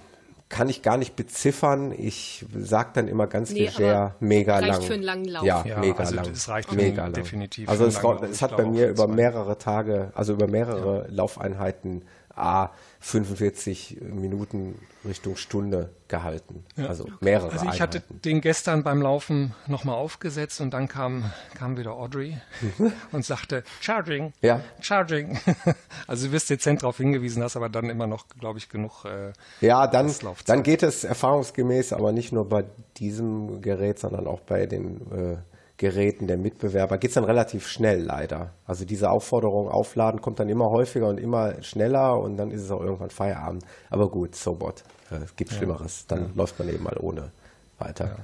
kann ich gar nicht beziffern. Ich sage dann immer ganz nee, leger, mega reicht lang. Reicht für einen langen Lauf. Ja, ja mega also lang. Es reicht mega lang. definitiv. Also es, es hat bei mir über mehrere Tage, also über mehrere ja. Laufeinheiten A 45 Minuten Richtung Stunde gehalten. Ja. Also mehrere. Also ich hatte den gestern beim Laufen nochmal aufgesetzt und dann kam, kam wieder Audrey und sagte Charging, ja. Charging. Also du wirst dezent darauf hingewiesen, hast aber dann immer noch, glaube ich, genug. Äh, ja, dann, dann geht es erfahrungsgemäß, aber nicht nur bei diesem Gerät, sondern auch bei den äh, Geräten der Mitbewerber geht es dann relativ schnell leider. Also diese Aufforderung aufladen kommt dann immer häufiger und immer schneller und dann ist es auch irgendwann Feierabend. Aber gut, so what. Es gibt Schlimmeres. Dann ja. läuft man eben mal ohne weiter. Ja.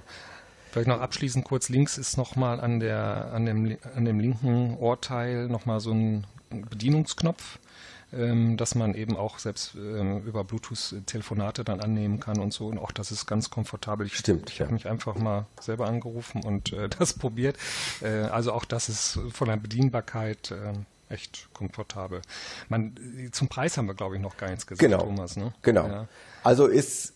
Vielleicht noch abschließend kurz links ist nochmal an, an, dem, an dem linken Ohrteil nochmal so ein Bedienungsknopf dass man eben auch selbst ähm, über Bluetooth Telefonate dann annehmen kann und so. Und auch das ist ganz komfortabel. Ich, Stimmt. Ich ja. habe mich einfach mal selber angerufen und äh, das probiert. Äh, also auch das ist von der Bedienbarkeit äh, echt komfortabel. Man, zum Preis haben wir, glaube ich, noch gar nichts gesagt, genau. Thomas. Ne? Genau. Ja. Also ist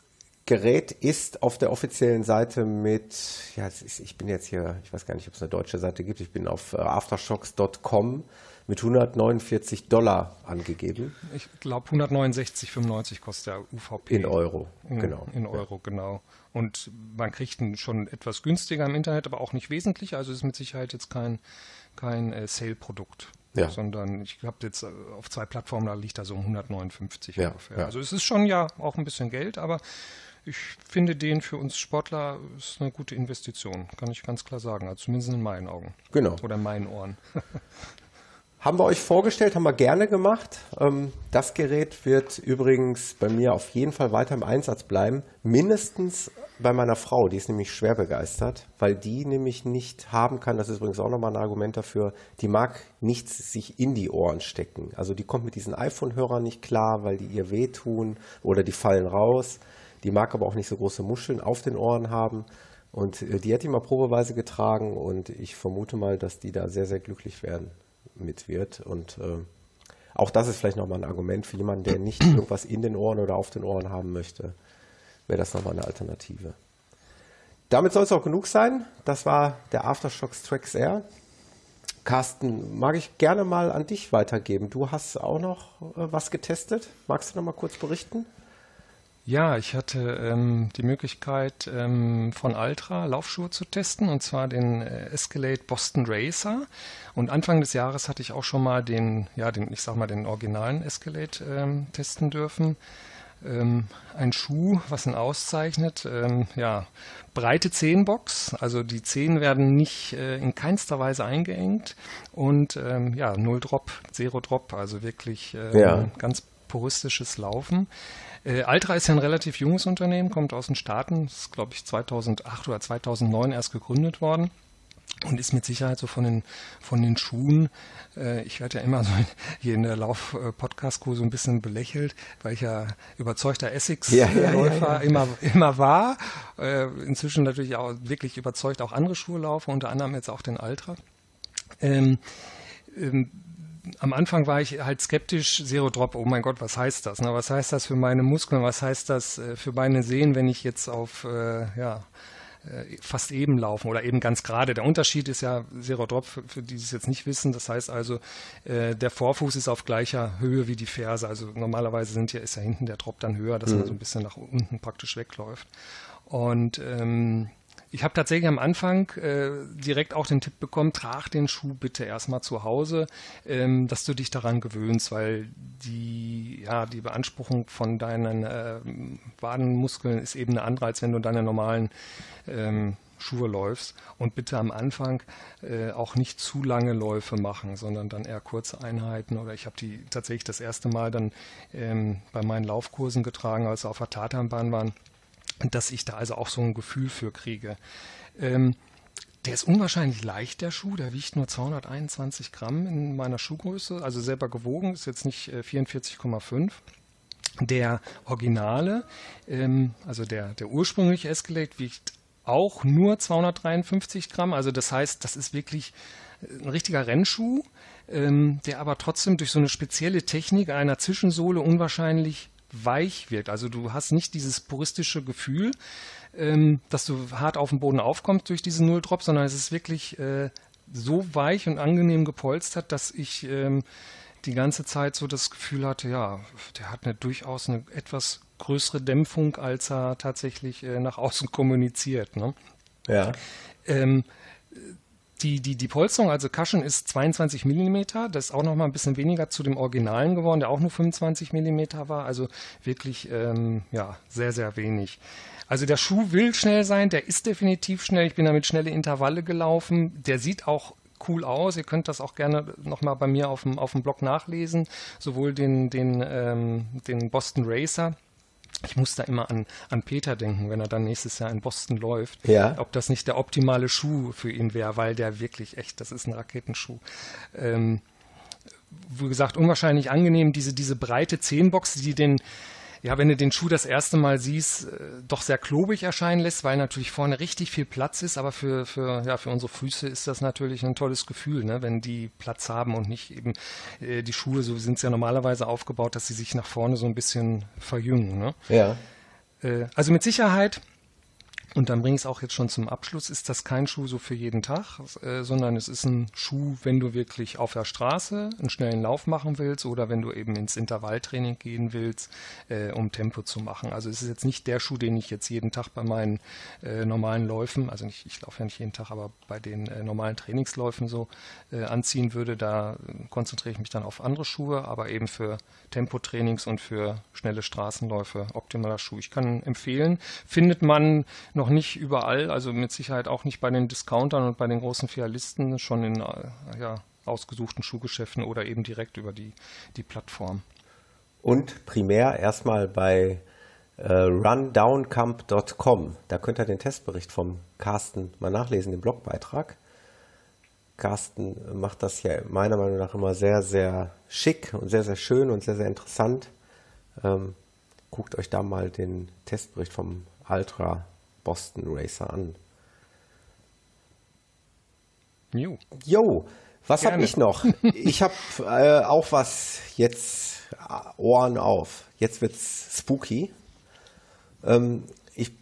Gerät ist auf der offiziellen Seite mit, ja, ist, ich bin jetzt hier, ich weiß gar nicht, ob es eine deutsche Seite gibt, ich bin auf äh, aftershocks.com mit 149 Dollar angegeben. Ich glaube 169,95 kostet der UVP. In Euro, in, genau. In Euro, ja. genau. Und man kriegt ihn schon etwas günstiger im Internet, aber auch nicht wesentlich. Also ist mit Sicherheit jetzt kein, kein äh, Sale-Produkt. Ja. Sondern ich habe jetzt äh, auf zwei Plattformen, da liegt da so um 159 ja, ungefähr. Ja. Also es ist schon ja auch ein bisschen Geld, aber ich finde den für uns Sportler ist eine gute Investition, kann ich ganz klar sagen. Also zumindest in meinen Augen. Genau. Oder in meinen Ohren. Haben wir euch vorgestellt, haben wir gerne gemacht. Ähm, das Gerät wird übrigens bei mir auf jeden Fall weiter im Einsatz bleiben. Mindestens bei meiner Frau, die ist nämlich schwer begeistert, weil die nämlich nicht haben kann, das ist übrigens auch nochmal ein Argument dafür, die mag nichts sich in die Ohren stecken. Also die kommt mit diesen iPhone-Hörern nicht klar, weil die ihr wehtun oder die fallen raus. Die mag aber auch nicht so große Muscheln auf den Ohren haben. Und äh, die hat die mal probeweise getragen und ich vermute mal, dass die da sehr, sehr glücklich werden mit wird. Und äh, auch das ist vielleicht nochmal ein Argument für jemanden, der nicht irgendwas in den Ohren oder auf den Ohren haben möchte, wäre das nochmal eine Alternative. Damit soll es auch genug sein. Das war der Aftershocks Trax Air. Carsten, mag ich gerne mal an dich weitergeben. Du hast auch noch äh, was getestet. Magst du noch mal kurz berichten? Ja, ich hatte ähm, die Möglichkeit ähm, von Altra Laufschuhe zu testen und zwar den äh, Escalade Boston Racer. Und Anfang des Jahres hatte ich auch schon mal den, ja, den, ich sag mal, den originalen Escalade ähm, testen dürfen. Ähm, ein Schuh, was ihn auszeichnet, ähm, ja, breite Zehenbox, also die Zehen werden nicht äh, in keinster Weise eingeengt und ähm, ja, null Drop, Zero Drop, also wirklich ähm, ja. ganz puristisches Laufen. Äh, Altra ist ja ein relativ junges Unternehmen, kommt aus den Staaten, ist glaube ich 2008 oder 2009 erst gegründet worden und ist mit Sicherheit so von den von den Schuhen. Äh, ich werde ja immer so hier in der Lauf-Podcast-Kur so ein bisschen belächelt, weil ich ja überzeugter Essex-Läufer ja, ja, ja, immer immer war. Äh, inzwischen natürlich auch wirklich überzeugt auch andere Schuhe laufe, unter anderem jetzt auch den Ultra. Ähm, ähm, am Anfang war ich halt skeptisch, Zero Drop, oh mein Gott, was heißt das? Ne? Was heißt das für meine Muskeln? Was heißt das äh, für meine Sehnen, wenn ich jetzt auf äh, ja, äh, fast eben laufen oder eben ganz gerade. Der Unterschied ist ja Zero Drop, für, für die es jetzt nicht wissen. Das heißt also, äh, der Vorfuß ist auf gleicher Höhe wie die Ferse. Also normalerweise sind ja, ist ja hinten der Drop dann höher, dass mhm. man so ein bisschen nach unten praktisch wegläuft. Und ähm, ich habe tatsächlich am Anfang äh, direkt auch den Tipp bekommen, trag den Schuh bitte erstmal zu Hause, ähm, dass du dich daran gewöhnst, weil die, ja, die Beanspruchung von deinen äh, Wadenmuskeln ist eben eine andere, als wenn du deine normalen ähm, Schuhe läufst. Und bitte am Anfang äh, auch nicht zu lange Läufe machen, sondern dann eher kurze Einheiten. Oder ich habe die tatsächlich das erste Mal dann ähm, bei meinen Laufkursen getragen, als sie auf der Tatanbahn waren dass ich da also auch so ein Gefühl für kriege. Ähm, der ist unwahrscheinlich leicht, der Schuh. Der wiegt nur 221 Gramm in meiner Schuhgröße, also selber gewogen, ist jetzt nicht äh, 44,5. Der Originale, ähm, also der, der ursprüngliche Escalade, wiegt auch nur 253 Gramm. Also das heißt, das ist wirklich äh, ein richtiger Rennschuh, ähm, der aber trotzdem durch so eine spezielle Technik einer Zwischensohle unwahrscheinlich weich wirkt. Also du hast nicht dieses puristische Gefühl, ähm, dass du hart auf den Boden aufkommst durch diesen Null-Drop, sondern es ist wirklich äh, so weich und angenehm gepolstert, dass ich ähm, die ganze Zeit so das Gefühl hatte, ja, der hat eine durchaus eine etwas größere Dämpfung, als er tatsächlich äh, nach außen kommuniziert. Ne? Ja. Ähm, die, die, die Polsterung, also Cushion ist 22 mm, das ist auch noch mal ein bisschen weniger zu dem Originalen geworden, der auch nur 25 mm war, also wirklich ähm, ja, sehr, sehr wenig. Also der Schuh will schnell sein, der ist definitiv schnell, ich bin damit schnelle Intervalle gelaufen, der sieht auch cool aus. Ihr könnt das auch gerne nochmal bei mir auf dem, auf dem Blog nachlesen. Sowohl den, den, ähm, den Boston Racer ich muss da immer an, an Peter denken, wenn er dann nächstes Jahr in Boston läuft. Ja. Ob das nicht der optimale Schuh für ihn wäre, weil der wirklich echt, das ist ein Raketenschuh. Ähm, wie gesagt, unwahrscheinlich angenehm, diese, diese breite Zehenbox, die den, ja, wenn du den Schuh das erste Mal siehst, äh, doch sehr klobig erscheinen lässt, weil natürlich vorne richtig viel Platz ist, aber für, für, ja, für unsere Füße ist das natürlich ein tolles Gefühl, ne, wenn die Platz haben und nicht eben äh, die Schuhe, so sind es ja normalerweise aufgebaut, dass sie sich nach vorne so ein bisschen verjüngen. Ne? Ja. Äh, also mit Sicherheit und dann bringe ich es auch jetzt schon zum Abschluss, ist das kein Schuh so für jeden Tag, äh, sondern es ist ein Schuh, wenn du wirklich auf der Straße einen schnellen Lauf machen willst oder wenn du eben ins Intervalltraining gehen willst, äh, um Tempo zu machen. Also es ist jetzt nicht der Schuh, den ich jetzt jeden Tag bei meinen äh, normalen Läufen, also nicht, ich laufe ja nicht jeden Tag, aber bei den äh, normalen Trainingsläufen so äh, anziehen würde. Da konzentriere ich mich dann auf andere Schuhe, aber eben für Tempotrainings und für schnelle Straßenläufe optimaler Schuh. Ich kann empfehlen, findet man noch noch nicht überall, also mit Sicherheit auch nicht bei den Discountern und bei den großen Filialisten, schon in äh, ja, ausgesuchten Schuhgeschäften oder eben direkt über die, die Plattform. Und primär erstmal bei äh, rundowncamp.com. Da könnt ihr den Testbericht vom Carsten mal nachlesen, den Blogbeitrag. Carsten macht das ja meiner Meinung nach immer sehr, sehr schick und sehr, sehr schön und sehr, sehr interessant. Ähm, guckt euch da mal den Testbericht vom Ultra Boston Racer an. Jo. Jo, was habe ich noch? Ich habe äh, auch was jetzt äh, Ohren auf. Jetzt wird's spooky. Ähm, ich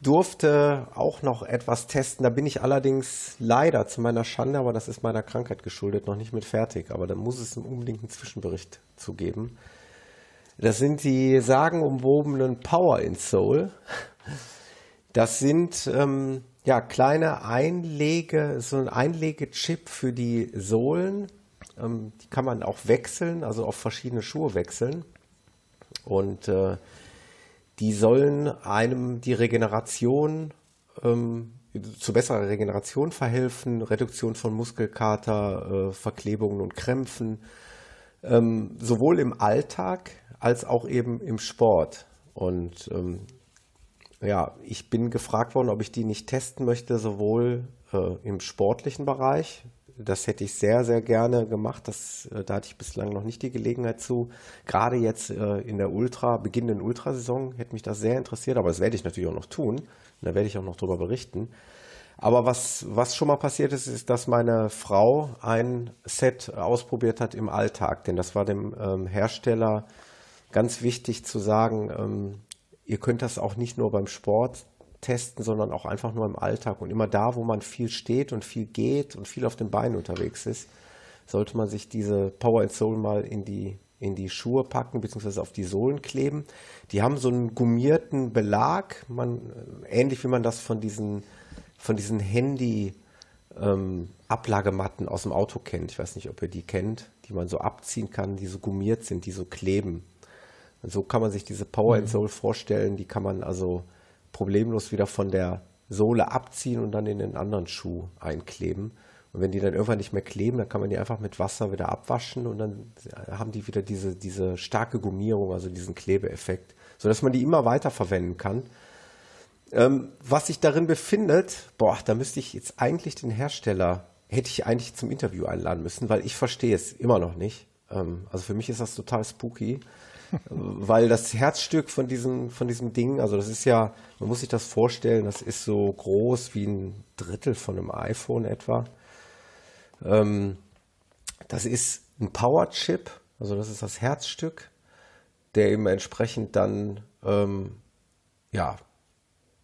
durfte auch noch etwas testen. Da bin ich allerdings leider zu meiner Schande, aber das ist meiner Krankheit geschuldet, noch nicht mit fertig. Aber da muss es unbedingt einen Zwischenbericht zu geben. Das sind die sagenumwobenen Power in Soul. Das sind ähm, ja kleine Einlege, so ein Einlegechip für die Sohlen. Ähm, die kann man auch wechseln, also auf verschiedene Schuhe wechseln. Und äh, die sollen einem die Regeneration ähm, zu besserer Regeneration verhelfen, Reduktion von Muskelkater, äh, Verklebungen und Krämpfen, ähm, sowohl im Alltag als auch eben im Sport. Und ähm, ja, ich bin gefragt worden, ob ich die nicht testen möchte, sowohl äh, im sportlichen Bereich. Das hätte ich sehr, sehr gerne gemacht. Das, äh, da hatte ich bislang noch nicht die Gelegenheit zu. Gerade jetzt äh, in der Ultra, beginnenden Ultrasaison hätte mich das sehr interessiert, aber das werde ich natürlich auch noch tun. Da werde ich auch noch darüber berichten. Aber was, was schon mal passiert ist, ist, dass meine Frau ein Set ausprobiert hat im Alltag. Denn das war dem ähm, Hersteller ganz wichtig zu sagen, ähm, ihr könnt das auch nicht nur beim Sport testen, sondern auch einfach nur im Alltag. Und immer da, wo man viel steht und viel geht und viel auf den Beinen unterwegs ist, sollte man sich diese Power and Soul mal in die, in die Schuhe packen, beziehungsweise auf die Sohlen kleben. Die haben so einen gummierten Belag, man, ähnlich wie man das von diesen, von diesen Handy, ähm, Ablagematten aus dem Auto kennt. Ich weiß nicht, ob ihr die kennt, die man so abziehen kann, die so gummiert sind, die so kleben. Und so kann man sich diese Power and mhm. Soul vorstellen. Die kann man also problemlos wieder von der Sohle abziehen und dann in den anderen Schuh einkleben. Und wenn die dann irgendwann nicht mehr kleben, dann kann man die einfach mit Wasser wieder abwaschen und dann haben die wieder diese, diese starke Gummierung, also diesen Klebeeffekt, sodass man die immer weiter verwenden kann. Ähm, was sich darin befindet, boah, da müsste ich jetzt eigentlich den Hersteller, hätte ich eigentlich zum Interview einladen müssen, weil ich verstehe es immer noch nicht. Ähm, also für mich ist das total spooky weil das Herzstück von diesem, von diesem Ding, also das ist ja, man muss sich das vorstellen, das ist so groß wie ein Drittel von einem iPhone etwa. Ähm, das ist ein Power-Chip, also das ist das Herzstück, der eben entsprechend dann ähm, ja,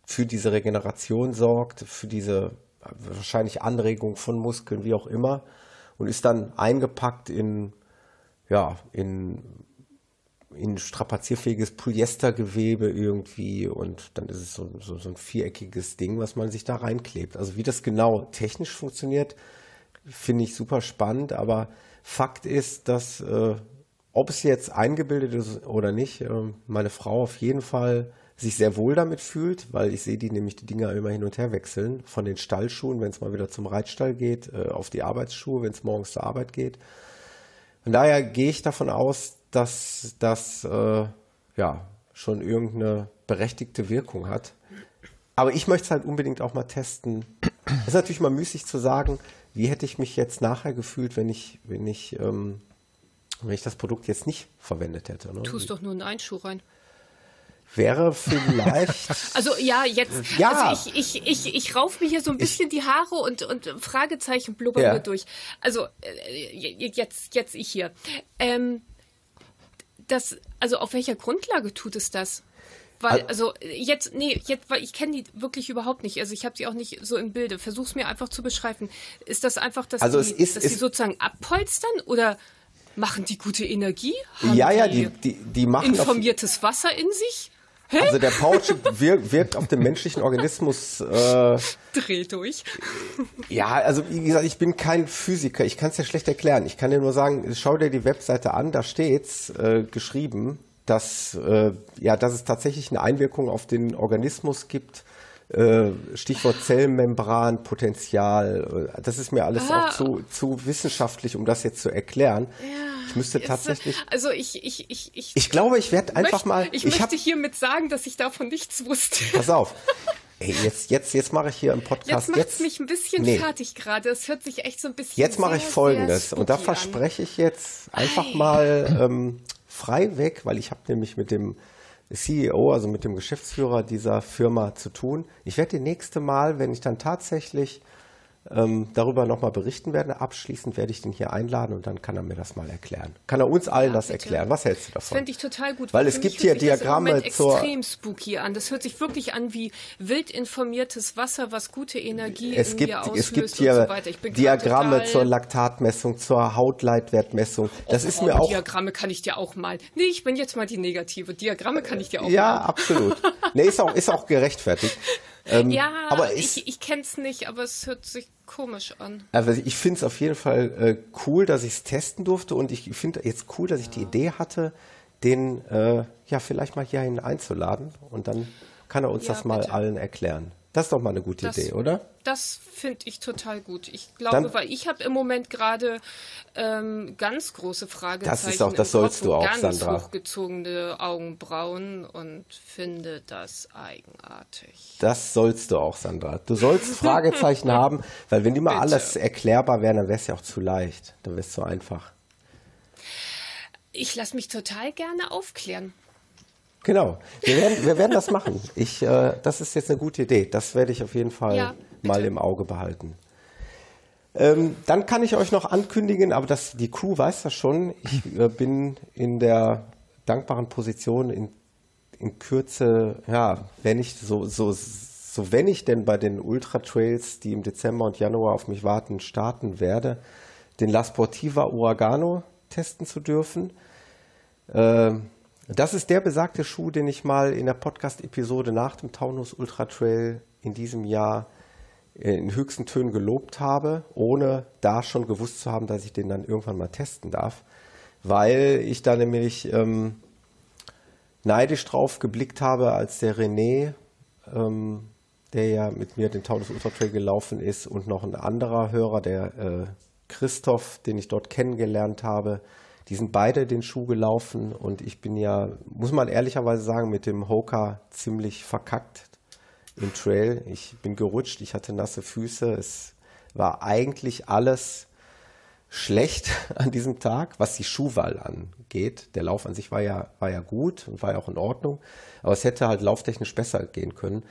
für diese Regeneration sorgt, für diese wahrscheinlich Anregung von Muskeln, wie auch immer, und ist dann eingepackt in, ja, in in strapazierfähiges Polyestergewebe irgendwie und dann ist es so, so, so, ein viereckiges Ding, was man sich da reinklebt. Also wie das genau technisch funktioniert, finde ich super spannend, aber Fakt ist, dass äh, ob es jetzt eingebildet ist oder nicht, äh, meine Frau auf jeden Fall sich sehr wohl damit fühlt, weil ich sehe die nämlich die Dinger immer hin und her wechseln, von den Stallschuhen, wenn es mal wieder zum Reitstall geht, äh, auf die Arbeitsschuhe, wenn es morgens zur Arbeit geht. Von daher gehe ich davon aus, dass das äh, ja schon irgendeine berechtigte Wirkung hat. Aber ich möchte es halt unbedingt auch mal testen. Es ist natürlich mal müßig zu sagen, wie hätte ich mich jetzt nachher gefühlt, wenn ich, wenn ich, ähm, wenn ich das Produkt jetzt nicht verwendet hätte. Ne? Tust doch nur einen Einschuh rein. Wäre vielleicht. Also ja, jetzt. Ja. Also ich, ich, ich, ich rauf mir hier so ein bisschen ich, die Haare und, und Fragezeichen blubbern ja. mir durch. Also äh, jetzt, jetzt ich hier. Ähm, das, also auf welcher Grundlage tut es das? Weil, also jetzt, nee, jetzt, weil ich kenne die wirklich überhaupt nicht. Also ich habe sie auch nicht so im Bilde. Versuch's mir einfach zu beschreiben. Ist das einfach, dass also die, ist, dass die sozusagen abpolstern oder machen die gute Energie? Haben ja, ja, die, die, die machen informiertes Wasser in sich? Hä? Also der Powerchip wirkt, wirkt auf den menschlichen Organismus. Äh, Dreht durch. Ja, also wie gesagt, ich bin kein Physiker. Ich kann es ja schlecht erklären. Ich kann dir nur sagen, schau dir die Webseite an. Da steht's äh, geschrieben, dass äh, ja, dass es tatsächlich eine Einwirkung auf den Organismus gibt. Äh, Stichwort Zellmembran, Potenzial. Das ist mir alles ah. auch zu, zu wissenschaftlich, um das jetzt zu erklären. Ja müsste Jetzt, tatsächlich. Also ich, ich, ich, ich. Ich glaube, ich werde einfach möchte, mal. Ich, ich möchte hab, hiermit sagen, dass ich davon nichts wusste. Pass auf. Ey, jetzt, jetzt, jetzt mache ich hier im Podcast. Jetzt macht mich ein bisschen nee. fertig gerade. Es hört sich echt so ein bisschen. Jetzt mache ich Folgendes und da verspreche ich jetzt einfach Ei. mal ähm, frei weg, weil ich habe nämlich mit dem CEO, also mit dem Geschäftsführer dieser Firma zu tun. Ich werde die nächste Mal, wenn ich dann tatsächlich ähm, darüber nochmal berichten werden. Abschließend werde ich den hier einladen und dann kann er mir das mal erklären. Kann er uns allen ja, das erklären? Was hältst du davon? Das fände ich total gut. Weil es gibt hier Diagramme das zur... extrem spooky an. Das hört sich wirklich an wie wild informiertes Wasser, was gute Energie es in gibt, mir auslöst es gibt hier so Diagramme zur Laktatmessung, zur Hautleitwertmessung. Das oh, ist mir auch... Diagramme kann ich dir auch mal... Nee, ich bin jetzt mal die negative. Diagramme kann ich dir auch ja, mal... Ja, absolut. nee, ist auch, ist auch gerechtfertigt. Ähm, ja, aber ich, ich kenne es nicht, aber es hört sich komisch an. Also ich finde es auf jeden Fall äh, cool, dass ich es testen durfte und ich finde jetzt cool, dass ich die Idee hatte, den äh, ja vielleicht mal hierhin einzuladen und dann kann er uns ja, das mal bitte. allen erklären. Das ist doch mal eine gute das, Idee, oder? Das finde ich total gut. Ich glaube, Dann, weil ich habe im Moment gerade ähm, ganz große Fragezeichen. Das ist auch, das sollst Kopf du auch, ganz Sandra. hochgezogene Augenbrauen und finde das eigenartig. Das sollst du auch, Sandra. Du sollst Fragezeichen haben, weil wenn immer alles erklärbar wäre, dann wäre es ja auch zu leicht. Dann wäre es zu einfach. Ich lasse mich total gerne aufklären. Genau, wir werden, wir werden das machen. Ich, äh, das ist jetzt eine gute Idee. Das werde ich auf jeden Fall ja, mal im Auge behalten. Ähm, dann kann ich euch noch ankündigen, aber das, die Crew weiß das schon. Ich äh, bin in der dankbaren Position, in, in Kürze, ja, wenn ich so, so, so wenn ich denn bei den Ultra Trails, die im Dezember und Januar auf mich warten, starten werde, den La Sportiva Uragano testen zu dürfen. Ähm, das ist der besagte Schuh, den ich mal in der Podcast-Episode nach dem Taunus Ultra Trail in diesem Jahr in höchsten Tönen gelobt habe, ohne da schon gewusst zu haben, dass ich den dann irgendwann mal testen darf, weil ich da nämlich ähm, neidisch drauf geblickt habe, als der René, ähm, der ja mit mir den Taunus Ultra Trail gelaufen ist und noch ein anderer Hörer, der äh, Christoph, den ich dort kennengelernt habe, die sind beide den Schuh gelaufen und ich bin ja, muss man ehrlicherweise sagen, mit dem Hoka ziemlich verkackt im Trail. Ich bin gerutscht, ich hatte nasse Füße. Es war eigentlich alles schlecht an diesem Tag, was die Schuhwahl angeht. Der Lauf an sich war ja, war ja gut und war ja auch in Ordnung, aber es hätte halt lauftechnisch besser gehen können.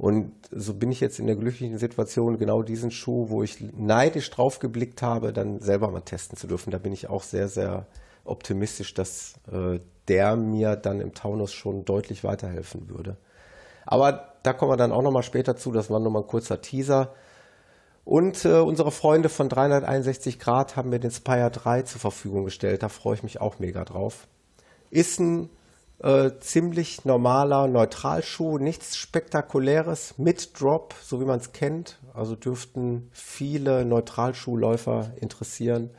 Und so bin ich jetzt in der glücklichen Situation, genau diesen Schuh, wo ich neidisch drauf geblickt habe, dann selber mal testen zu dürfen. Da bin ich auch sehr, sehr optimistisch, dass äh, der mir dann im Taunus schon deutlich weiterhelfen würde. Aber da kommen wir dann auch nochmal später zu. Das war nochmal ein kurzer Teaser. Und äh, unsere Freunde von 361 Grad haben mir den Spire 3 zur Verfügung gestellt. Da freue ich mich auch mega drauf. Ist ein äh, ziemlich normaler Neutralschuh, nichts Spektakuläres mit Drop, so wie man es kennt. Also dürften viele Neutralschuhläufer interessieren.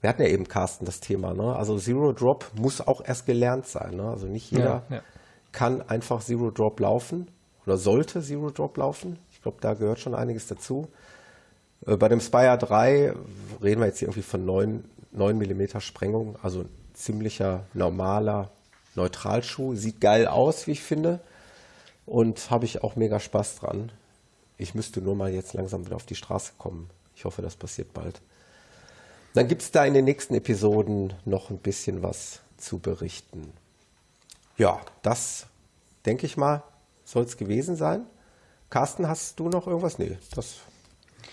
Wir hatten ja eben, Carsten, das Thema. Ne? Also Zero Drop muss auch erst gelernt sein. Ne? Also nicht jeder ja, ja. kann einfach Zero Drop laufen oder sollte Zero Drop laufen. Ich glaube, da gehört schon einiges dazu. Äh, bei dem Spire 3 reden wir jetzt hier irgendwie von 9, 9 mm Sprengung, also ziemlicher normaler Neutralschuh. Sieht geil aus, wie ich finde. Und habe ich auch mega Spaß dran. Ich müsste nur mal jetzt langsam wieder auf die Straße kommen. Ich hoffe, das passiert bald. Dann gibt es da in den nächsten Episoden noch ein bisschen was zu berichten. Ja, das denke ich mal, soll es gewesen sein. Carsten, hast du noch irgendwas? Nee, das.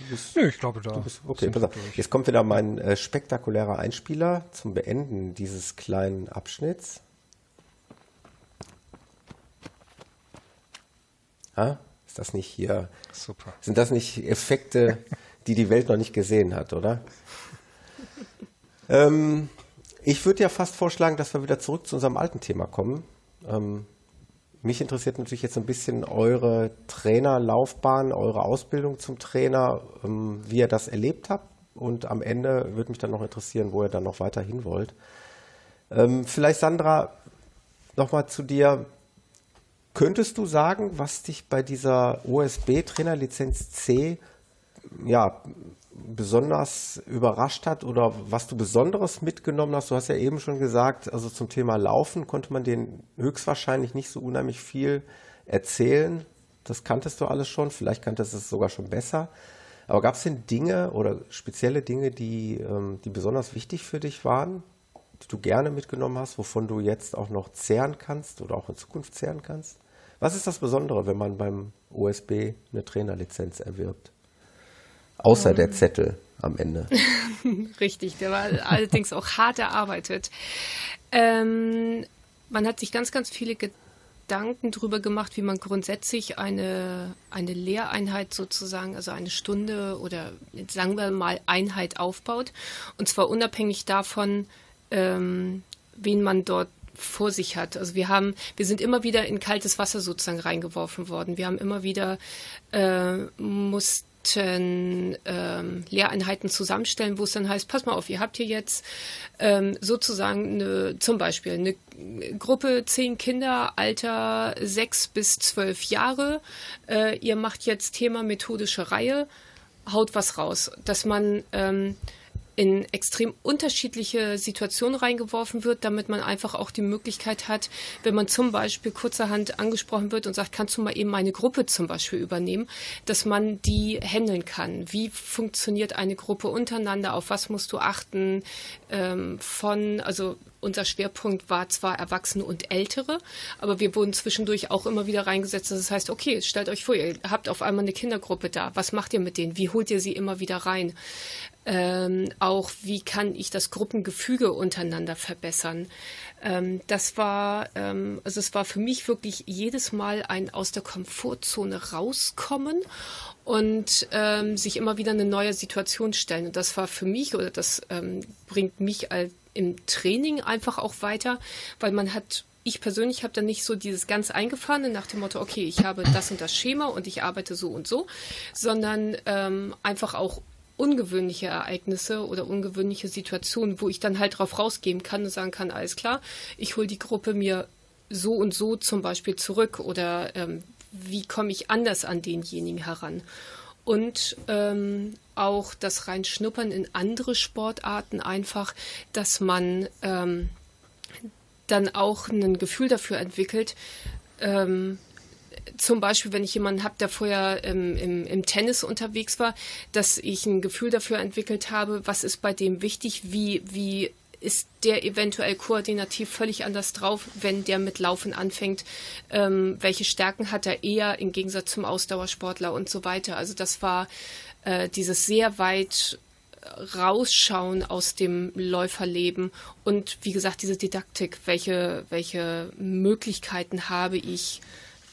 Bist, nee, ich glaube da. Bist, okay, pass auf. Jetzt kommt wieder mein äh, spektakulärer Einspieler zum Beenden dieses kleinen Abschnitts. Ha? Ist das nicht hier? Super. Sind das nicht Effekte, die die Welt noch nicht gesehen hat, oder? ähm, ich würde ja fast vorschlagen, dass wir wieder zurück zu unserem alten Thema kommen. Ähm, mich interessiert natürlich jetzt ein bisschen eure Trainerlaufbahn, eure Ausbildung zum Trainer, ähm, wie ihr das erlebt habt. Und am Ende würde mich dann noch interessieren, wo ihr dann noch weiter hin wollt. Ähm, vielleicht, Sandra, nochmal zu dir. Könntest du sagen, was dich bei dieser OSB-Trainerlizenz C ja, besonders überrascht hat oder was du Besonderes mitgenommen hast? Du hast ja eben schon gesagt, also zum Thema Laufen konnte man den höchstwahrscheinlich nicht so unheimlich viel erzählen. Das kanntest du alles schon, vielleicht kanntest du es sogar schon besser. Aber gab es denn Dinge oder spezielle Dinge, die, ähm, die besonders wichtig für dich waren, die du gerne mitgenommen hast, wovon du jetzt auch noch zehren kannst oder auch in Zukunft zehren kannst? Was ist das Besondere, wenn man beim OSB eine Trainerlizenz erwirbt? Außer um. der ähm. Zettel am Ende. Richtig, der war allerdings auch hart erarbeitet. Ähm, man hat sich ganz, ganz viele Gedanken darüber gemacht, wie man grundsätzlich eine, eine Lehreinheit sozusagen, also eine Stunde oder sagen wir mal Einheit aufbaut. Und zwar unabhängig davon, ähm, wen man dort vor sich hat. Also wir haben, wir sind immer wieder in kaltes Wasser sozusagen reingeworfen worden. Wir haben immer wieder äh, mussten ähm, Lehreinheiten zusammenstellen, wo es dann heißt, pass mal auf, ihr habt hier jetzt ähm, sozusagen eine, zum Beispiel eine Gruppe zehn Kinder, Alter sechs bis zwölf Jahre. Äh, ihr macht jetzt Thema methodische Reihe, haut was raus, dass man ähm, in extrem unterschiedliche Situationen reingeworfen wird, damit man einfach auch die Möglichkeit hat, wenn man zum Beispiel kurzerhand angesprochen wird und sagt, kannst du mal eben meine Gruppe zum Beispiel übernehmen, dass man die handeln kann. Wie funktioniert eine Gruppe untereinander? Auf was musst du achten? Ähm, von, also unser Schwerpunkt war zwar Erwachsene und Ältere, aber wir wurden zwischendurch auch immer wieder reingesetzt. Das heißt, okay, stellt euch vor, ihr habt auf einmal eine Kindergruppe da. Was macht ihr mit denen? Wie holt ihr sie immer wieder rein? Ähm, auch wie kann ich das Gruppengefüge untereinander verbessern. Ähm, das war, ähm, also es war für mich wirklich jedes Mal ein aus der Komfortzone rauskommen und ähm, sich immer wieder eine neue Situation stellen. Und das war für mich oder das ähm, bringt mich als im Training einfach auch weiter, weil man hat ich persönlich habe dann nicht so dieses ganz eingefahrene nach dem Motto, okay, ich habe das und das Schema und ich arbeite so und so, sondern ähm, einfach auch ungewöhnliche Ereignisse oder ungewöhnliche Situationen, wo ich dann halt drauf rausgehen kann und sagen kann, alles klar, ich hole die Gruppe mir so und so zum Beispiel zurück oder ähm, wie komme ich anders an denjenigen heran? Und ähm, auch das Reinschnuppern in andere Sportarten einfach, dass man ähm, dann auch ein Gefühl dafür entwickelt. Ähm, zum Beispiel, wenn ich jemanden habe, der vorher im, im, im, Tennis unterwegs war, dass ich ein Gefühl dafür entwickelt habe, was ist bei dem wichtig, wie, wie ist der eventuell koordinativ völlig anders drauf, wenn der mit Laufen anfängt? Ähm, welche Stärken hat er eher im Gegensatz zum Ausdauersportler und so weiter? Also das war äh, dieses sehr weit rausschauen aus dem Läuferleben und wie gesagt diese Didaktik, welche, welche Möglichkeiten habe ich,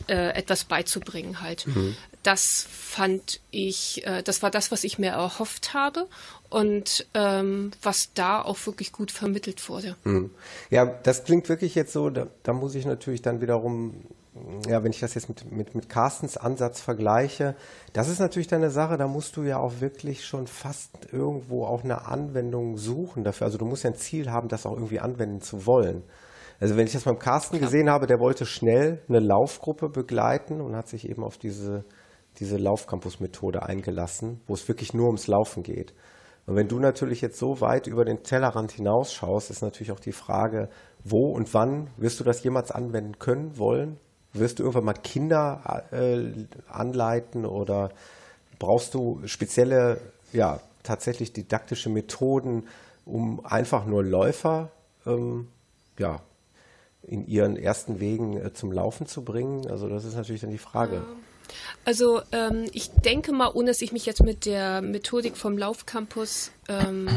äh, etwas beizubringen halt. Mhm. Das fand ich, äh, das war das, was ich mir erhofft habe und ähm, was da auch wirklich gut vermittelt wurde. Mhm. Ja, das klingt wirklich jetzt so, da, da, muss ich natürlich dann wiederum, ja, wenn ich das jetzt mit, mit, mit Carstens Ansatz vergleiche, das ist natürlich dann eine Sache, da musst du ja auch wirklich schon fast irgendwo auch eine Anwendung suchen dafür. Also du musst ja ein Ziel haben, das auch irgendwie anwenden zu wollen. Also wenn ich das beim Carsten Klar. gesehen habe, der wollte schnell eine Laufgruppe begleiten und hat sich eben auf diese, diese Laufcampus-Methode eingelassen, wo es wirklich nur ums Laufen geht. Und wenn du natürlich jetzt so weit über den Tellerrand hinausschaust, ist natürlich auch die Frage, wo und wann wirst du das jemals anwenden können, wollen? Wirst du irgendwann mal Kinder äh, anleiten oder brauchst du spezielle, ja, tatsächlich didaktische Methoden, um einfach nur Läufer ähm, ja, in ihren ersten Wegen äh, zum Laufen zu bringen? Also das ist natürlich dann die Frage. Also ähm, ich denke mal, ohne dass ich mich jetzt mit der Methodik vom Laufcampus ähm,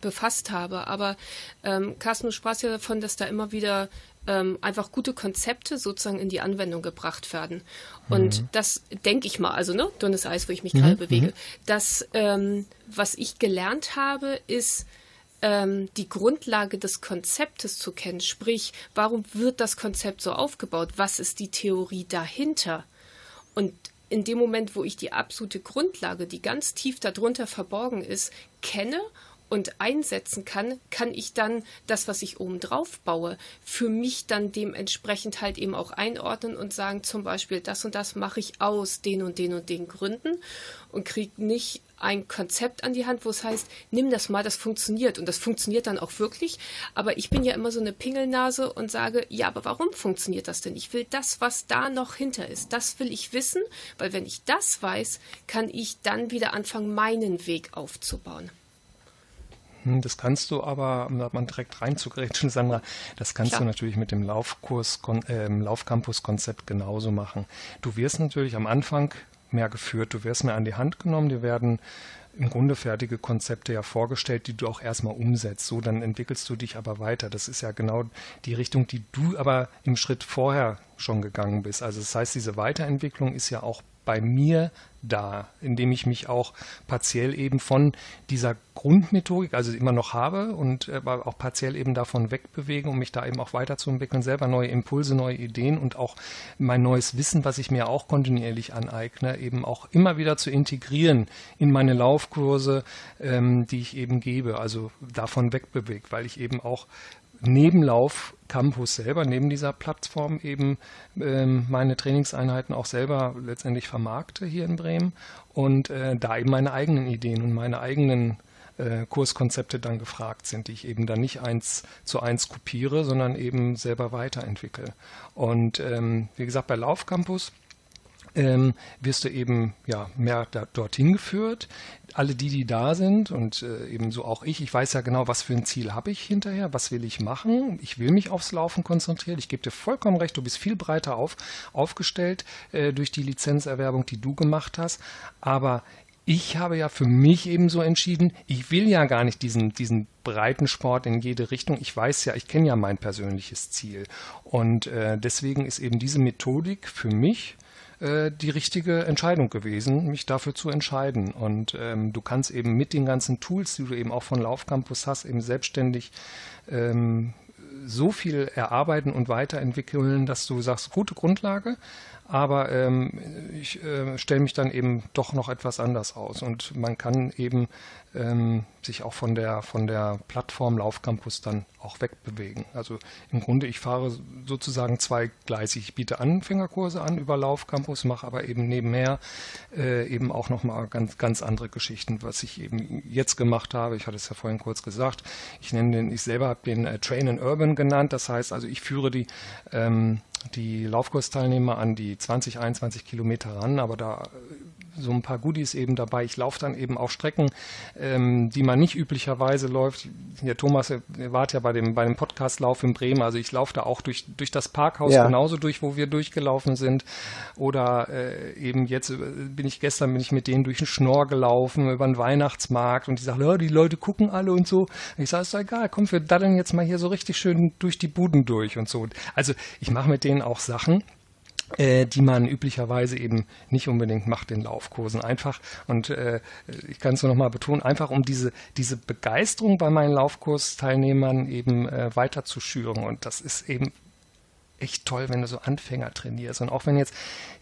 befasst habe, aber ähm, Carsten, du sprachst ja davon, dass da immer wieder ähm, einfach gute Konzepte sozusagen in die Anwendung gebracht werden. Und mhm. das denke ich mal, also ne, dünnes Eis, wo ich mich mhm. gerade bewege. Mhm. Das, ähm, was ich gelernt habe, ist, ähm, die Grundlage des Konzeptes zu kennen. Sprich, warum wird das Konzept so aufgebaut? Was ist die Theorie dahinter? Und in dem Moment, wo ich die absolute Grundlage, die ganz tief darunter verborgen ist, kenne und einsetzen kann, kann ich dann das, was ich oben drauf baue, für mich dann dementsprechend halt eben auch einordnen und sagen, zum Beispiel, das und das mache ich aus den und den und den Gründen und kriege nicht ein Konzept an die Hand, wo es heißt, nimm das mal, das funktioniert. Und das funktioniert dann auch wirklich. Aber ich bin ja immer so eine Pingelnase und sage, ja, aber warum funktioniert das denn? Ich will das, was da noch hinter ist. Das will ich wissen, weil wenn ich das weiß, kann ich dann wieder anfangen, meinen Weg aufzubauen. Hm, das kannst du aber, um da mal direkt reinzugrätschen, Sandra, das kannst Klar. du natürlich mit dem Laufkurs, äh, Laufcampus-Konzept genauso machen. Du wirst natürlich am Anfang mehr geführt. Du wirst mehr an die Hand genommen, dir werden im Grunde fertige Konzepte ja vorgestellt, die du auch erstmal umsetzt. So, dann entwickelst du dich aber weiter. Das ist ja genau die Richtung, die du aber im Schritt vorher schon gegangen bist. Also das heißt, diese Weiterentwicklung ist ja auch bei mir da, indem ich mich auch partiell eben von dieser Grundmethodik, also immer noch habe und aber auch partiell eben davon wegbewegen, um mich da eben auch weiterzuentwickeln, selber neue Impulse, neue Ideen und auch mein neues Wissen, was ich mir auch kontinuierlich aneigne, eben auch immer wieder zu integrieren in meine Laufkurse, ähm, die ich eben gebe, also davon wegbewegt, weil ich eben auch neben Lauf Campus selber, neben dieser Plattform eben ähm, meine Trainingseinheiten auch selber letztendlich vermarkte hier in Bremen und äh, da eben meine eigenen Ideen und meine eigenen äh, Kurskonzepte dann gefragt sind, die ich eben dann nicht eins zu eins kopiere, sondern eben selber weiterentwickle. Und ähm, wie gesagt, bei Laufcampus ähm, wirst du eben ja mehr da, dorthin geführt. Alle die, die da sind und äh, ebenso auch ich, ich weiß ja genau, was für ein Ziel habe ich hinterher, was will ich machen. Ich will mich aufs Laufen konzentrieren. Ich gebe dir vollkommen recht, du bist viel breiter auf, aufgestellt äh, durch die Lizenzerwerbung, die du gemacht hast. Aber ich habe ja für mich eben so entschieden, ich will ja gar nicht diesen, diesen breiten Sport in jede Richtung. Ich weiß ja, ich kenne ja mein persönliches Ziel. Und äh, deswegen ist eben diese Methodik für mich äh, die richtige Entscheidung gewesen, mich dafür zu entscheiden. Und ähm, du kannst eben mit den ganzen Tools, die du eben auch von Laufcampus hast, eben selbstständig ähm, so viel erarbeiten und weiterentwickeln, dass du sagst, gute Grundlage, aber ähm, ich äh, stelle mich dann eben doch noch etwas anders aus und man kann eben ähm, sich auch von der von der Plattform Laufcampus dann auch wegbewegen. Also im Grunde ich fahre sozusagen zweigleisig. Ich biete Anfängerkurse an über Laufcampus, mache aber eben nebenher äh, eben auch noch mal ganz ganz andere Geschichten, was ich eben jetzt gemacht habe. Ich hatte es ja vorhin kurz gesagt. Ich nenne den, ich selber habe den äh, Train in Urban genannt. Das heißt also, ich führe die ähm, die Laufkursteilnehmer an die 20, 21 Kilometer ran, aber da so ein paar Goodies eben dabei. Ich laufe dann eben auch Strecken, ähm, die man nicht üblicherweise läuft. Der Thomas, ihr wart ja bei dem, bei dem Podcastlauf in Bremen, also ich laufe da auch durch, durch das Parkhaus ja. genauso durch, wo wir durchgelaufen sind. Oder äh, eben jetzt äh, bin ich gestern bin ich mit denen durch den Schnorr gelaufen, über den Weihnachtsmarkt und die sagen, ja, die Leute gucken alle und so. Ich sage, ist doch egal, komm, wir daddeln jetzt mal hier so richtig schön durch die Buden durch und so. Also ich mache mit denen auch Sachen, äh, die man üblicherweise eben nicht unbedingt macht in Laufkursen. Einfach, und äh, ich kann es nur nochmal betonen, einfach um diese, diese Begeisterung bei meinen Laufkursteilnehmern eben äh, weiter zu schüren. Und das ist eben echt toll, wenn du so Anfänger trainierst. Und auch wenn jetzt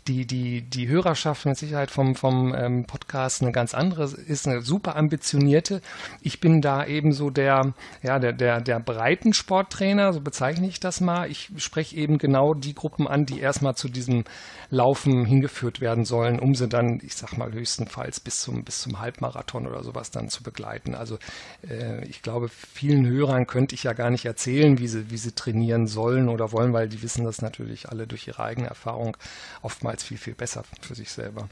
die, die, die Hörerschaft mit Sicherheit vom, vom ähm, Podcast eine ganz andere ist, eine super ambitionierte. Ich bin da eben so der, ja, der, der, der breiten Sporttrainer, so bezeichne ich das mal. Ich spreche eben genau die Gruppen an, die erstmal zu diesem Laufen hingeführt werden sollen, um sie dann, ich sag mal, höchstenfalls bis zum, bis zum Halbmarathon oder sowas dann zu begleiten. Also äh, ich glaube, vielen Hörern könnte ich ja gar nicht erzählen, wie sie, wie sie trainieren sollen oder wollen, weil die wissen das natürlich alle durch ihre eigene Erfahrung oftmals oftmals viel, viel besser für sich selber.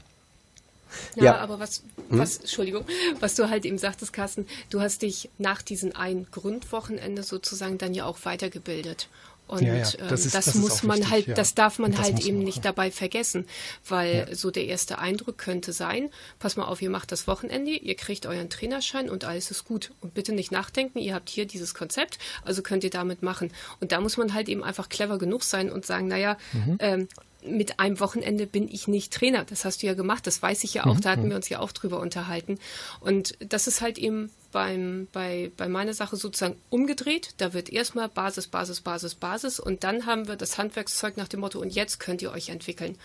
Ja, ja, aber was, hm? was, hm? Entschuldigung, was du halt eben sagtest, Carsten, du hast dich nach diesem ein Grundwochenende sozusagen dann ja auch weitergebildet. Und ja, ja. Das, ähm, ist, das, das, muss man wichtig, halt, ja. das darf man halt eben nicht dabei vergessen, weil so der erste Eindruck könnte sein, pass mal auf, ihr macht das Wochenende, ihr kriegt euren Trainerschein und alles ist gut. Und bitte nicht nachdenken, ihr habt hier dieses Konzept, also könnt ihr damit machen. Und da muss man halt eben einfach clever genug sein und sagen, naja, mhm. ähm, mit einem Wochenende bin ich nicht Trainer. Das hast du ja gemacht, das weiß ich ja auch, mhm. da hatten wir uns ja auch drüber unterhalten. Und das ist halt eben beim, bei, bei meiner Sache sozusagen umgedreht. Da wird erstmal Basis, Basis, Basis, Basis und dann haben wir das Handwerkszeug nach dem Motto, und jetzt könnt ihr euch entwickeln.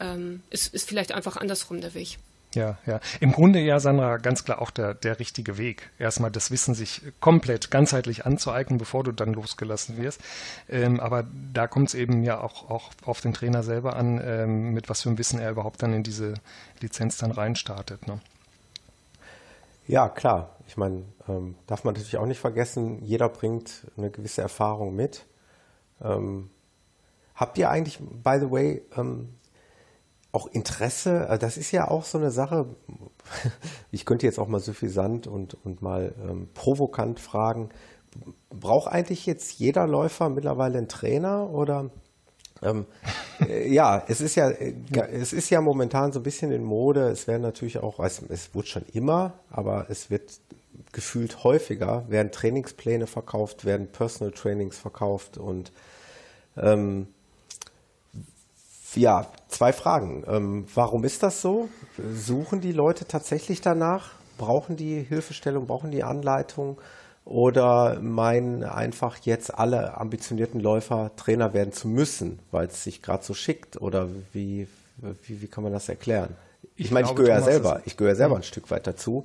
Ähm, ist, ist vielleicht einfach andersrum der Weg. Ja, ja. Im Grunde ja, Sandra, ganz klar auch der, der richtige Weg. Erstmal das Wissen sich komplett ganzheitlich anzueignen, bevor du dann losgelassen wirst. Ähm, aber da kommt es eben ja auch, auch auf den Trainer selber an, ähm, mit was für einem Wissen er überhaupt dann in diese Lizenz dann reinstartet. Ne? Ja, klar. Ich meine, ähm, darf man natürlich auch nicht vergessen, jeder bringt eine gewisse Erfahrung mit. Ähm, habt ihr eigentlich, by the way, ähm, auch Interesse, äh, das ist ja auch so eine Sache, ich könnte jetzt auch mal suffisant und, und mal ähm, provokant fragen, braucht eigentlich jetzt jeder Läufer mittlerweile einen Trainer oder ähm, äh, ja, es ist ja, äh, es ist ja momentan so ein bisschen in Mode. Es werden natürlich auch, es, es wurde schon immer, aber es wird gefühlt häufiger, werden Trainingspläne verkauft, werden Personal Trainings verkauft und ähm, ja, zwei Fragen. Ähm, warum ist das so? Suchen die Leute tatsächlich danach? Brauchen die Hilfestellung? Brauchen die Anleitung? Oder meinen einfach jetzt alle ambitionierten Läufer Trainer werden zu müssen, weil es sich gerade so schickt? Oder wie, wie, wie kann man das erklären? Ich, ich meine, ich gehöre ja selber, ich gehöre selber ein Stück weit dazu.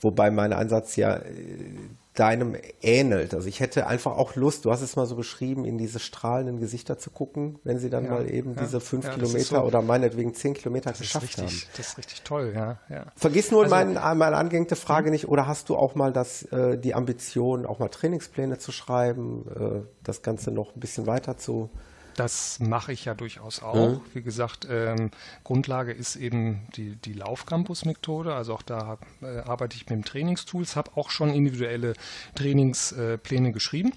Wobei mein Einsatz ja äh, deinem ähnelt. Also ich hätte einfach auch Lust, du hast es mal so beschrieben, in diese strahlenden Gesichter zu gucken, wenn sie dann ja, mal eben ja, diese fünf ja, Kilometer so, oder meinetwegen zehn Kilometer geschafft richtig, haben. Das ist richtig toll, ja. ja. Vergiss nur also, mein, meine angehängte Frage nicht, oder hast du auch mal das, äh, die Ambition, auch mal Trainingspläne zu schreiben, äh, das Ganze noch ein bisschen weiter zu das mache ich ja durchaus auch. Mhm. Wie gesagt, ähm, Grundlage ist eben die, die Laufcampus-Methode. Also auch da äh, arbeite ich mit dem Trainingstools, habe auch schon individuelle Trainingspläne äh, geschrieben.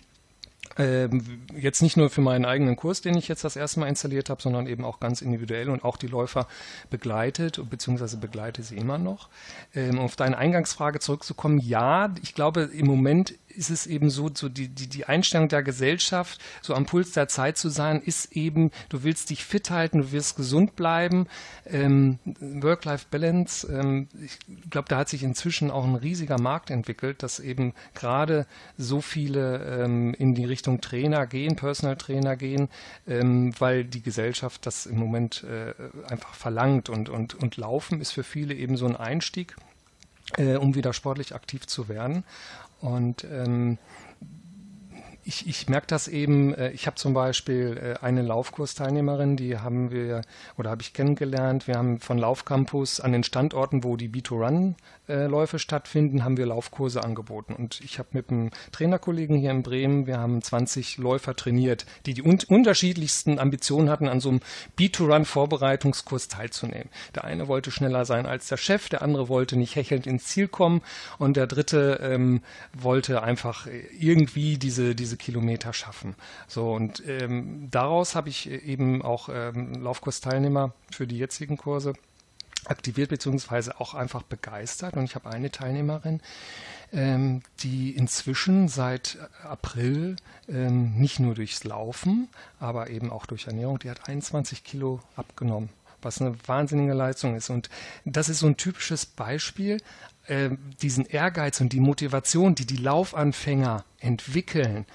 Ähm, jetzt nicht nur für meinen eigenen Kurs, den ich jetzt das erste Mal installiert habe, sondern eben auch ganz individuell und auch die Läufer begleitet, beziehungsweise begleite sie immer noch. Ähm, um auf deine Eingangsfrage zurückzukommen, ja, ich glaube, im Moment ist es eben so, so die, die, die Einstellung der Gesellschaft, so am Puls der Zeit zu sein, ist eben, du willst dich fit halten, du willst gesund bleiben. Ähm, Work-Life-Balance, ähm, ich glaube, da hat sich inzwischen auch ein riesiger Markt entwickelt, dass eben gerade so viele ähm, in die Richtung Trainer gehen, Personal Trainer gehen, ähm, weil die Gesellschaft das im Moment äh, einfach verlangt und, und, und Laufen ist für viele eben so ein Einstieg. Äh, um wieder sportlich aktiv zu werden. Und ähm, ich, ich merke das eben, äh, ich habe zum Beispiel äh, eine Laufkursteilnehmerin, die haben wir oder habe ich kennengelernt. Wir haben von Laufcampus an den Standorten, wo die B2Run äh, Läufe stattfinden, haben wir Laufkurse angeboten. Und ich habe mit einem Trainerkollegen hier in Bremen, wir haben 20 Läufer trainiert, die die un unterschiedlichsten Ambitionen hatten, an so einem B2Run-Vorbereitungskurs teilzunehmen. Der eine wollte schneller sein als der Chef, der andere wollte nicht hechelnd ins Ziel kommen und der dritte ähm, wollte einfach irgendwie diese, diese Kilometer schaffen. So und ähm, daraus habe ich eben auch ähm, Laufkursteilnehmer für die jetzigen Kurse aktiviert beziehungsweise auch einfach begeistert. Und ich habe eine Teilnehmerin, ähm, die inzwischen seit April ähm, nicht nur durchs Laufen, aber eben auch durch Ernährung, die hat 21 Kilo abgenommen, was eine wahnsinnige Leistung ist. Und das ist so ein typisches Beispiel, äh, diesen Ehrgeiz und die Motivation, die die Laufanfänger entwickeln,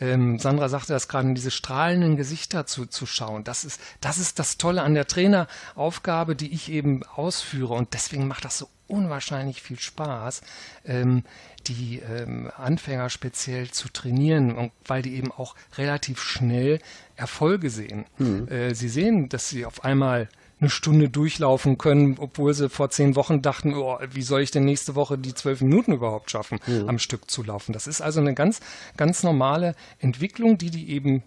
ähm, Sandra sagte das gerade, diese strahlenden Gesichter zu, zu schauen. Das ist, das ist das Tolle an der Traineraufgabe, die ich eben ausführe. Und deswegen macht das so unwahrscheinlich viel Spaß, ähm, die ähm, Anfänger speziell zu trainieren, und weil die eben auch relativ schnell Erfolge sehen. Mhm. Äh, sie sehen, dass sie auf einmal eine Stunde durchlaufen können, obwohl sie vor zehn Wochen dachten, oh, wie soll ich denn nächste Woche die zwölf Minuten überhaupt schaffen, mhm. am Stück zu laufen. Das ist also eine ganz, ganz normale Entwicklung, die die eben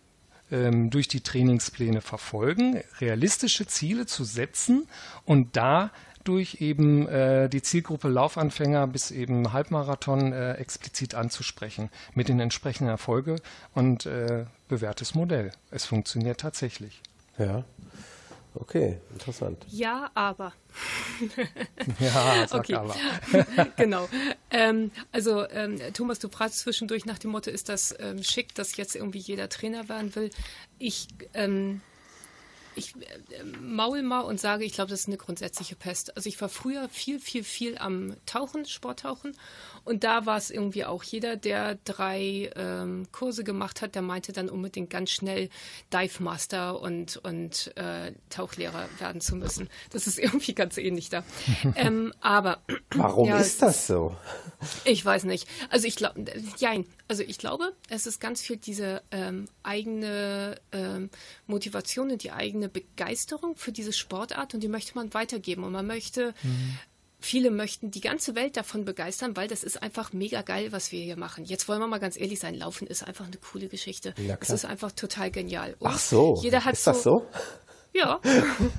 ähm, durch die Trainingspläne verfolgen, realistische Ziele zu setzen und da durch eben äh, die Zielgruppe Laufanfänger bis eben Halbmarathon äh, explizit anzusprechen mit den entsprechenden Erfolge und äh, bewährtes Modell. Es funktioniert tatsächlich. Ja. Okay, interessant. Ja, aber. ja, sag okay. aber. genau. Ähm, also, ähm, Thomas, du fragst zwischendurch nach dem Motto, ist das ähm, schick, dass jetzt irgendwie jeder Trainer werden will? Ich ähm, ich äh, maul mal und sage, ich glaube, das ist eine grundsätzliche Pest. Also ich war früher viel, viel, viel am Tauchen, Sporttauchen. Und da war es irgendwie auch jeder, der drei ähm, Kurse gemacht hat, der meinte dann unbedingt ganz schnell Dive Master und, und äh, Tauchlehrer werden zu müssen. Das ist irgendwie ganz ähnlich da. ähm, aber warum ja, ist das so? Ich weiß nicht. Also ich glaube, ja, also ich glaube, es ist ganz viel diese ähm, eigene ähm, Motivation und die eigene Begeisterung für diese Sportart und die möchte man weitergeben und man möchte mhm. Viele möchten die ganze Welt davon begeistern, weil das ist einfach mega geil, was wir hier machen. Jetzt wollen wir mal ganz ehrlich sein, Laufen ist einfach eine coole Geschichte. Ja, es ist einfach total genial. Und Ach so, jeder hat ist das so? Ja,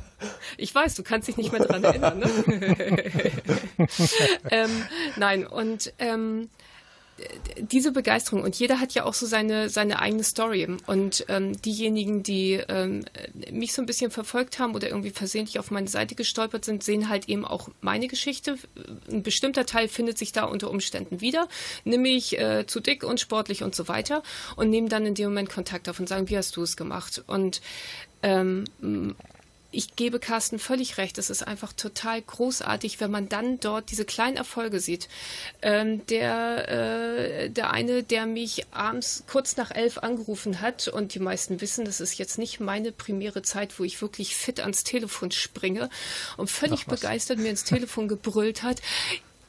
ich weiß, du kannst dich nicht mehr daran erinnern. Ne? ähm, nein, und ähm, diese Begeisterung und jeder hat ja auch so seine, seine eigene Story und ähm, diejenigen, die ähm, mich so ein bisschen verfolgt haben oder irgendwie versehentlich auf meine Seite gestolpert sind, sehen halt eben auch meine Geschichte. Ein bestimmter Teil findet sich da unter Umständen wieder, nämlich äh, zu dick und sportlich und so weiter und nehmen dann in dem Moment Kontakt auf und sagen, wie hast du es gemacht? Und ähm, ich gebe Carsten völlig recht. Es ist einfach total großartig, wenn man dann dort diese kleinen Erfolge sieht. Ähm, der, äh, der eine, der mich abends kurz nach elf angerufen hat und die meisten wissen, das ist jetzt nicht meine primäre Zeit, wo ich wirklich fit ans Telefon springe und völlig begeistert mir ins Telefon gebrüllt hat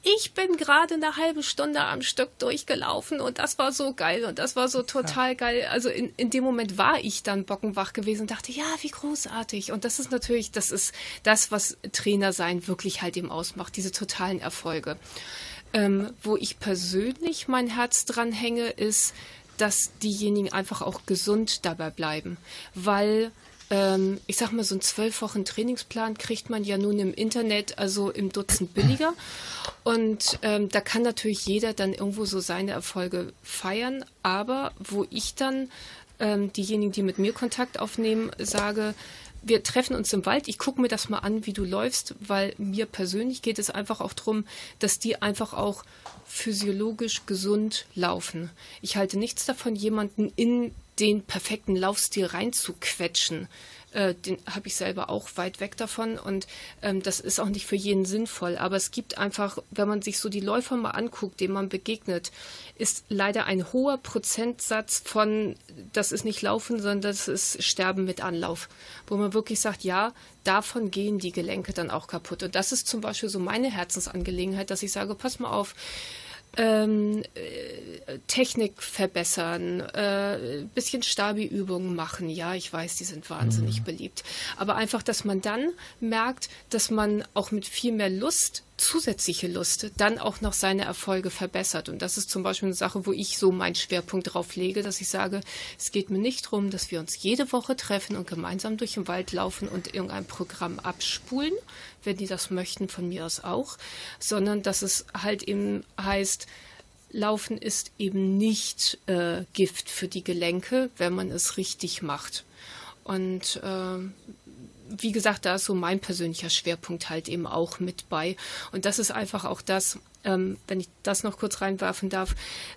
ich bin gerade eine halbe Stunde am Stück durchgelaufen und das war so geil und das war so total geil. Also in, in dem Moment war ich dann bockenwach gewesen und dachte, ja, wie großartig. Und das ist natürlich, das ist das, was Trainer sein wirklich halt eben ausmacht, diese totalen Erfolge. Ähm, wo ich persönlich mein Herz dran hänge, ist, dass diejenigen einfach auch gesund dabei bleiben, weil ähm, ich sag mal, so einen zwölf Wochen Trainingsplan kriegt man ja nun im Internet, also im Dutzend billiger. Und ähm, da kann natürlich jeder dann irgendwo so seine Erfolge feiern. Aber wo ich dann ähm, diejenigen, die mit mir Kontakt aufnehmen, sage, wir treffen uns im Wald, ich gucke mir das mal an, wie du läufst, weil mir persönlich geht es einfach auch darum, dass die einfach auch physiologisch gesund laufen. Ich halte nichts davon, jemanden in den perfekten Laufstil reinzuquetschen. Äh, den habe ich selber auch weit weg davon und ähm, das ist auch nicht für jeden sinnvoll. Aber es gibt einfach, wenn man sich so die Läufer mal anguckt, denen man begegnet, ist leider ein hoher Prozentsatz von, das ist nicht Laufen, sondern das ist Sterben mit Anlauf, wo man wirklich sagt, ja, davon gehen die Gelenke dann auch kaputt. Und das ist zum Beispiel so meine Herzensangelegenheit, dass ich sage, pass mal auf, ähm, äh, Technik verbessern, äh, bisschen Stabi-Übungen machen. Ja, ich weiß, die sind wahnsinnig mhm. beliebt. Aber einfach, dass man dann merkt, dass man auch mit viel mehr Lust zusätzliche Lust dann auch noch seine Erfolge verbessert. Und das ist zum Beispiel eine Sache, wo ich so meinen Schwerpunkt drauf lege, dass ich sage, es geht mir nicht darum, dass wir uns jede Woche treffen und gemeinsam durch den Wald laufen und irgendein Programm abspulen, wenn die das möchten, von mir aus auch, sondern dass es halt eben heißt, Laufen ist eben nicht äh, Gift für die Gelenke, wenn man es richtig macht. Und äh, wie gesagt, da ist so mein persönlicher Schwerpunkt halt eben auch mit bei. Und das ist einfach auch das, ähm, wenn ich das noch kurz reinwerfen darf.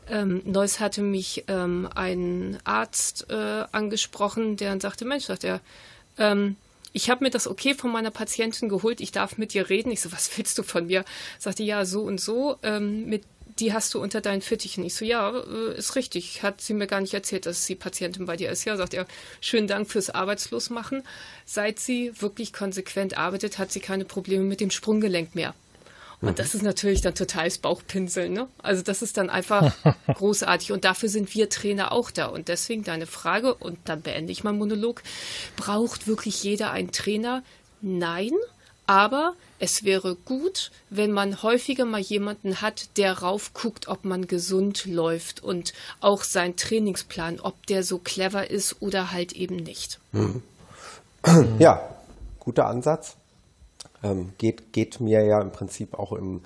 Ähm, Neuss hatte mich ähm, ein Arzt äh, angesprochen, der dann sagte, Mensch, sagt er, ähm, ich habe mir das okay von meiner Patientin geholt, ich darf mit dir reden. Ich so, was willst du von mir? Sagte, ja, so und so, ähm, mit die hast du unter deinen Fittichen. Ich so, ja, äh, ist richtig. Hat sie mir gar nicht erzählt, dass sie Patientin bei dir ist. Ja, sagt er, schönen Dank fürs Arbeitslosmachen. Seit sie wirklich konsequent arbeitet, hat sie keine Probleme mit dem Sprunggelenk mehr. Und mhm. das ist natürlich dann totales Bauchpinseln. Ne? Also das ist dann einfach großartig. Und dafür sind wir Trainer auch da. Und deswegen deine Frage, und dann beende ich meinen Monolog, braucht wirklich jeder einen Trainer? Nein, aber es wäre gut, wenn man häufiger mal jemanden hat, der raufguckt, ob man gesund läuft und auch sein Trainingsplan, ob der so clever ist oder halt eben nicht. Mhm. Ja, guter Ansatz. Ähm, geht, geht mir ja im Prinzip auch im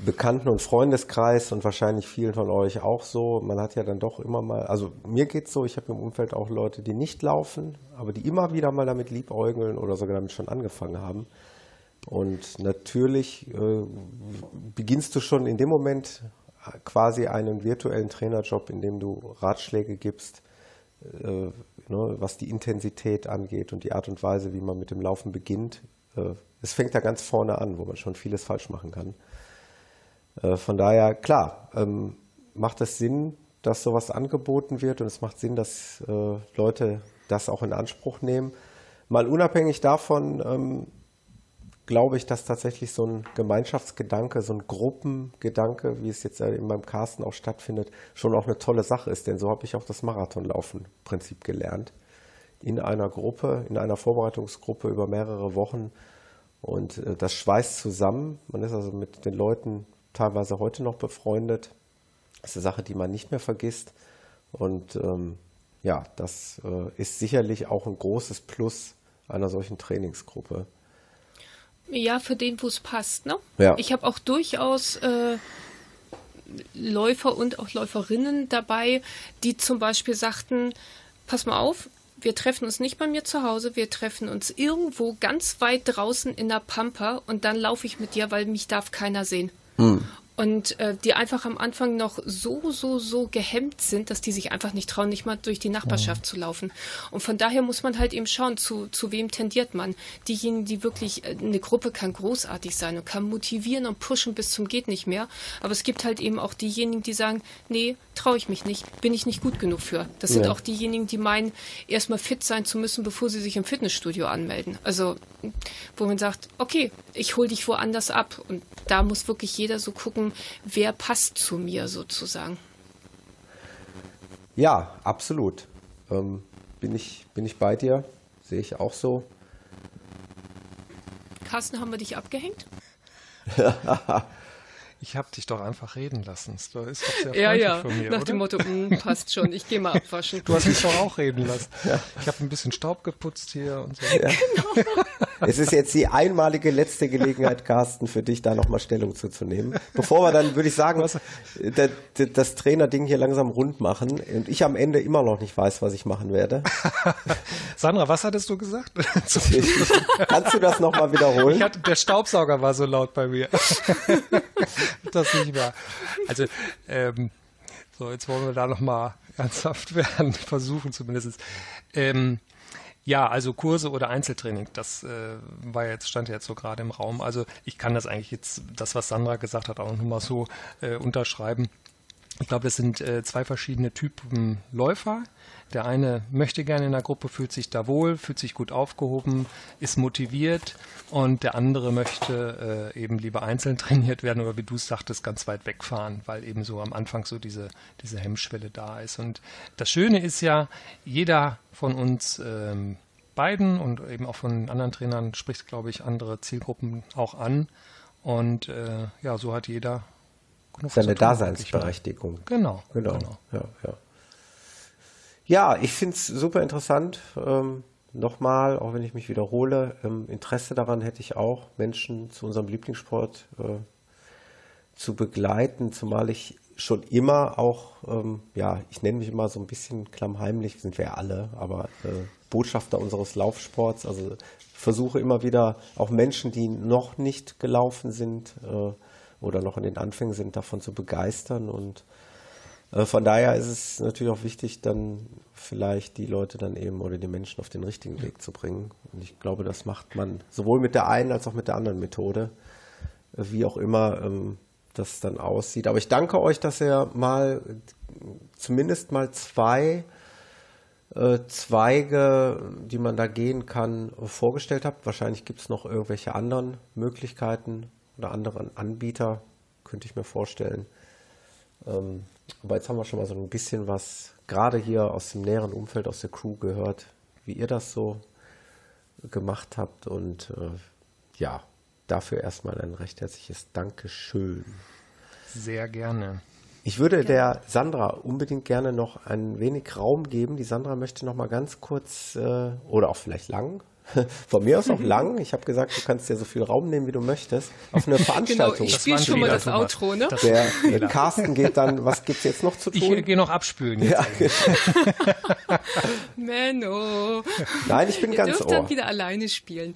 Bekannten- und Freundeskreis und wahrscheinlich vielen von euch auch so. Man hat ja dann doch immer mal, also mir geht es so, ich habe im Umfeld auch Leute, die nicht laufen, aber die immer wieder mal damit liebäugeln oder sogar damit schon angefangen haben. Und natürlich äh, beginnst du schon in dem Moment quasi einen virtuellen Trainerjob, in dem du Ratschläge gibst, äh, ne, was die Intensität angeht und die Art und Weise, wie man mit dem Laufen beginnt. Äh, es fängt da ganz vorne an, wo man schon vieles falsch machen kann. Äh, von daher, klar, ähm, macht es Sinn, dass sowas angeboten wird und es macht Sinn, dass äh, Leute das auch in Anspruch nehmen. Mal unabhängig davon, ähm, glaube ich, dass tatsächlich so ein Gemeinschaftsgedanke, so ein Gruppengedanke, wie es jetzt in meinem Carsten auch stattfindet, schon auch eine tolle Sache ist. Denn so habe ich auch das Marathonlaufen-Prinzip gelernt. In einer Gruppe, in einer Vorbereitungsgruppe über mehrere Wochen. Und äh, das schweißt zusammen. Man ist also mit den Leuten teilweise heute noch befreundet. Das ist eine Sache, die man nicht mehr vergisst. Und ähm, ja, das äh, ist sicherlich auch ein großes Plus einer solchen Trainingsgruppe. Ja, für den, wo es passt. Ne? Ja. Ich habe auch durchaus äh, Läufer und auch Läuferinnen dabei, die zum Beispiel sagten, pass mal auf, wir treffen uns nicht bei mir zu Hause, wir treffen uns irgendwo ganz weit draußen in der Pampa und dann laufe ich mit dir, weil mich darf keiner sehen. Mhm. Und äh, die einfach am Anfang noch so, so, so gehemmt sind, dass die sich einfach nicht trauen, nicht mal durch die Nachbarschaft mhm. zu laufen. Und von daher muss man halt eben schauen, zu, zu wem tendiert man. Diejenigen, die wirklich, äh, eine Gruppe kann großartig sein und kann motivieren und pushen bis zum geht nicht mehr. Aber es gibt halt eben auch diejenigen, die sagen, nee, traue ich mich nicht, bin ich nicht gut genug für. Das sind auch diejenigen, die meinen, erstmal fit sein zu müssen, bevor sie sich im Fitnessstudio anmelden. Also, wo man sagt, okay, ich hole dich woanders ab. Und da muss wirklich jeder so gucken, wer passt zu mir sozusagen. Ja, absolut. Ähm, bin, ich, bin ich bei dir? Sehe ich auch so. Carsten, haben wir dich abgehängt? Ich habe dich doch einfach reden lassen. Das ist doch sehr ja, ja. von mir, Nach oder? dem Motto, mm, passt schon, ich gehe mal abwaschen. Du hast mich doch auch reden lassen. Ja. Ich habe ein bisschen Staub geputzt hier und so. Ja. Genau. Es ist jetzt die einmalige letzte Gelegenheit, Carsten, für dich da nochmal Stellung zuzunehmen. Bevor wir dann, würde ich sagen, das, das Trainerding hier langsam rund machen und ich am Ende immer noch nicht weiß, was ich machen werde. Sandra, was hattest du gesagt? Kannst du das nochmal wiederholen? Hatte, der Staubsauger war so laut bei mir. das nicht mehr. Also, ähm, so, jetzt wollen wir da nochmal ernsthaft werden, versuchen zumindest. Ähm, ja, also Kurse oder Einzeltraining, das äh, war jetzt, stand jetzt so gerade im Raum. Also ich kann das eigentlich jetzt, das, was Sandra gesagt hat, auch noch mal so äh, unterschreiben. Ich glaube, das sind äh, zwei verschiedene Typen Läufer. Der eine möchte gerne in der Gruppe, fühlt sich da wohl, fühlt sich gut aufgehoben, ist motiviert und der andere möchte äh, eben lieber einzeln trainiert werden oder wie du es sagtest, ganz weit wegfahren, weil eben so am Anfang so diese, diese Hemmschwelle da ist. Und das Schöne ist ja, jeder von uns ähm, beiden und eben auch von anderen Trainern spricht, glaube ich, andere Zielgruppen auch an. Und äh, ja, so hat jeder seine Daseinsberechtigung. Genau, genau. genau. Ja, ja. ja, ich finde es super interessant. Ähm, Nochmal, auch wenn ich mich wiederhole, ähm, Interesse daran hätte ich auch, Menschen zu unserem Lieblingssport äh, zu begleiten, zumal ich schon immer auch, ähm, ja, ich nenne mich immer so ein bisschen klammheimlich, sind wir ja alle, aber äh, Botschafter unseres Laufsports, also versuche immer wieder auch Menschen, die noch nicht gelaufen sind, äh, oder noch in den Anfängen sind, davon zu begeistern. Und äh, von daher ist es natürlich auch wichtig, dann vielleicht die Leute dann eben oder die Menschen auf den richtigen Weg zu bringen. Und ich glaube, das macht man sowohl mit der einen als auch mit der anderen Methode, äh, wie auch immer ähm, das dann aussieht. Aber ich danke euch, dass ihr mal zumindest mal zwei äh, Zweige, die man da gehen kann, vorgestellt habt. Wahrscheinlich gibt es noch irgendwelche anderen Möglichkeiten, oder anderen Anbieter, könnte ich mir vorstellen. Ähm, aber jetzt haben wir schon mal so ein bisschen was, gerade hier aus dem näheren Umfeld, aus der Crew gehört, wie ihr das so gemacht habt. Und äh, ja, dafür erstmal ein recht herzliches Dankeschön. Sehr gerne. Ich würde der Sandra unbedingt gerne noch ein wenig Raum geben. Die Sandra möchte noch mal ganz kurz äh, oder auch vielleicht lang Von mir aus auch lang. Ich habe gesagt, du kannst dir so viel Raum nehmen, wie du möchtest. Auf eine Veranstaltung. Genau, ich spiele schon mal das Outro, ne? Der, der Carsten geht dann, was gibt es jetzt noch zu tun? Ich gehe noch abspülen jetzt. Ja. Menno. Nein, ich bin Ihr ganz dürft ohr. dann wieder alleine spielen.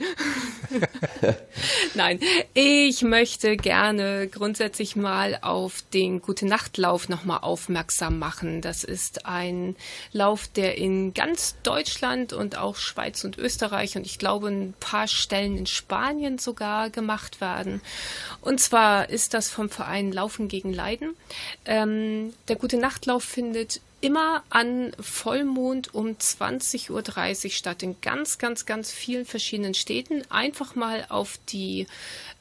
Nein, ich möchte gerne grundsätzlich mal auf den Gute Nachtlauf nochmal aufmerksam machen. Das ist ein Lauf, der in ganz Deutschland und auch Schweiz und Österreich und ich glaube ein paar Stellen in Spanien sogar gemacht werden. Und zwar ist das vom Verein Laufen gegen Leiden. Ähm, der Gute Nachtlauf findet immer an Vollmond um 20.30 Uhr statt in ganz, ganz, ganz vielen verschiedenen Städten. Einfach mal auf die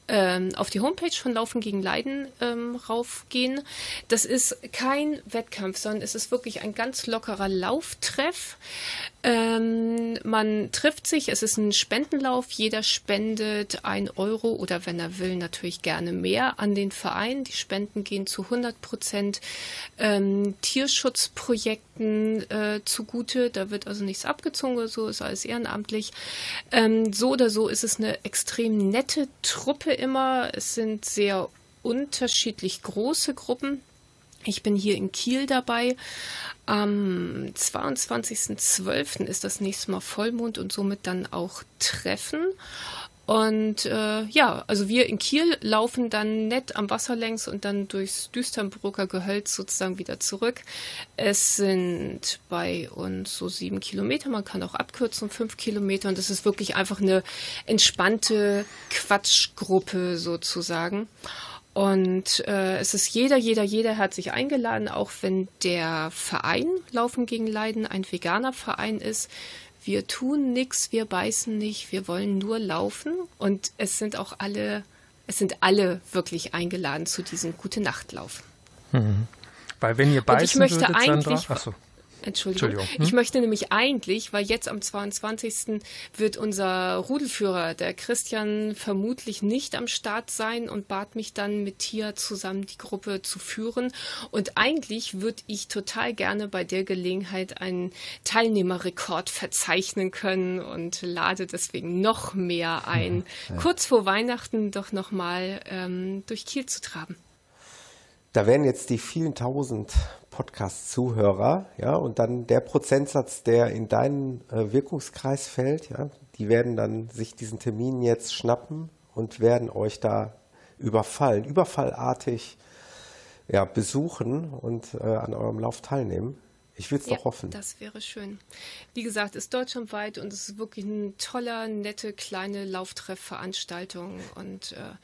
ähm, auf die Homepage von Laufen gegen Leiden ähm, raufgehen. Das ist kein Wettkampf, sondern es ist wirklich ein ganz lockerer Lauftreff. Ähm, man trifft sich, es ist ein Spendenlauf, jeder spendet ein Euro oder wenn er will, natürlich gerne mehr an den Verein. Die Spenden gehen zu 100 Prozent ähm, Tierschutzprojekten äh, zugute. Da wird also nichts abgezogen oder so, ist alles ehrenamtlich. Ähm, so oder so ist es eine extrem nette Truppe immer. Es sind sehr unterschiedlich große Gruppen. Ich bin hier in Kiel dabei. Am 22.12. ist das nächste Mal Vollmond und somit dann auch Treffen. Und äh, ja, also wir in Kiel laufen dann nett am Wasser längs und dann durchs Düsternbrücker Gehölz sozusagen wieder zurück. Es sind bei uns so sieben Kilometer, man kann auch abkürzen, fünf Kilometer und es ist wirklich einfach eine entspannte Quatschgruppe sozusagen. Und äh, es ist jeder, jeder, jeder herzlich eingeladen, auch wenn der Verein Laufen gegen Leiden ein veganer Verein ist wir tun nichts, wir beißen nicht, wir wollen nur laufen. Und es sind auch alle, es sind alle wirklich eingeladen zu diesem Gute Nachtlauf. Mhm. Weil wenn ihr beißen und ich möchte würdet, eigentlich, Sandra, achso. Entschuldigung. Entschuldigung. Hm? Ich möchte nämlich eigentlich, weil jetzt am 22. wird unser Rudelführer, der Christian, vermutlich nicht am Start sein und bat mich dann mit Tia zusammen die Gruppe zu führen. Und eigentlich würde ich total gerne bei der Gelegenheit einen Teilnehmerrekord verzeichnen können und lade deswegen noch mehr ein, ja. kurz vor Weihnachten doch nochmal ähm, durch Kiel zu traben. Da werden jetzt die vielen tausend Podcast-Zuhörer, ja, und dann der Prozentsatz, der in deinen äh, Wirkungskreis fällt, ja, die werden dann sich diesen Termin jetzt schnappen und werden euch da überfallen, überfallartig ja, besuchen und äh, an eurem Lauf teilnehmen. Ich will es ja, doch hoffen. Das wäre schön. Wie gesagt, ist deutschlandweit und es ist wirklich eine tolle, nette, kleine Lauftreffveranstaltung und äh,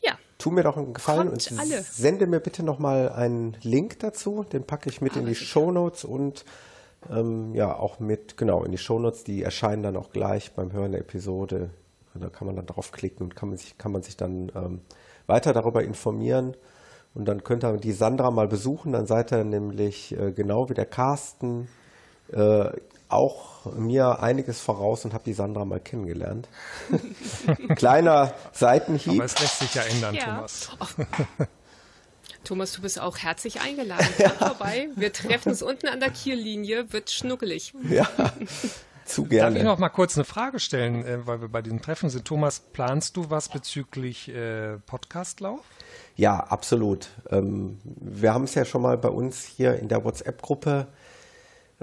ja. Tu mir doch einen Gefallen Kommt und alle. sende mir bitte nochmal einen Link dazu. Den packe ich mit Aber in die Show Notes und ähm, ja, auch mit, genau, in die Show Notes. Die erscheinen dann auch gleich beim Hören der Episode. Da kann man dann draufklicken und kann man sich, kann man sich dann ähm, weiter darüber informieren. Und dann könnt ihr die Sandra mal besuchen. Dann seid ihr nämlich äh, genau wie der Carsten äh, auch mir einiges voraus und habe die Sandra mal kennengelernt. Kleiner Seitenhieb. Aber es lässt sich ja ändern, ja. Thomas. Oh. Thomas, du bist auch herzlich eingeladen. Komm ja. vorbei. Wir treffen uns unten an der Kiellinie. Wird schnuckelig. Ja. Zu gerne. Darf ich noch mal kurz eine Frage stellen, äh, weil wir bei diesem Treffen sind? Thomas, planst du was bezüglich äh, Podcastlauf? Ja, absolut. Ähm, wir haben es ja schon mal bei uns hier in der WhatsApp-Gruppe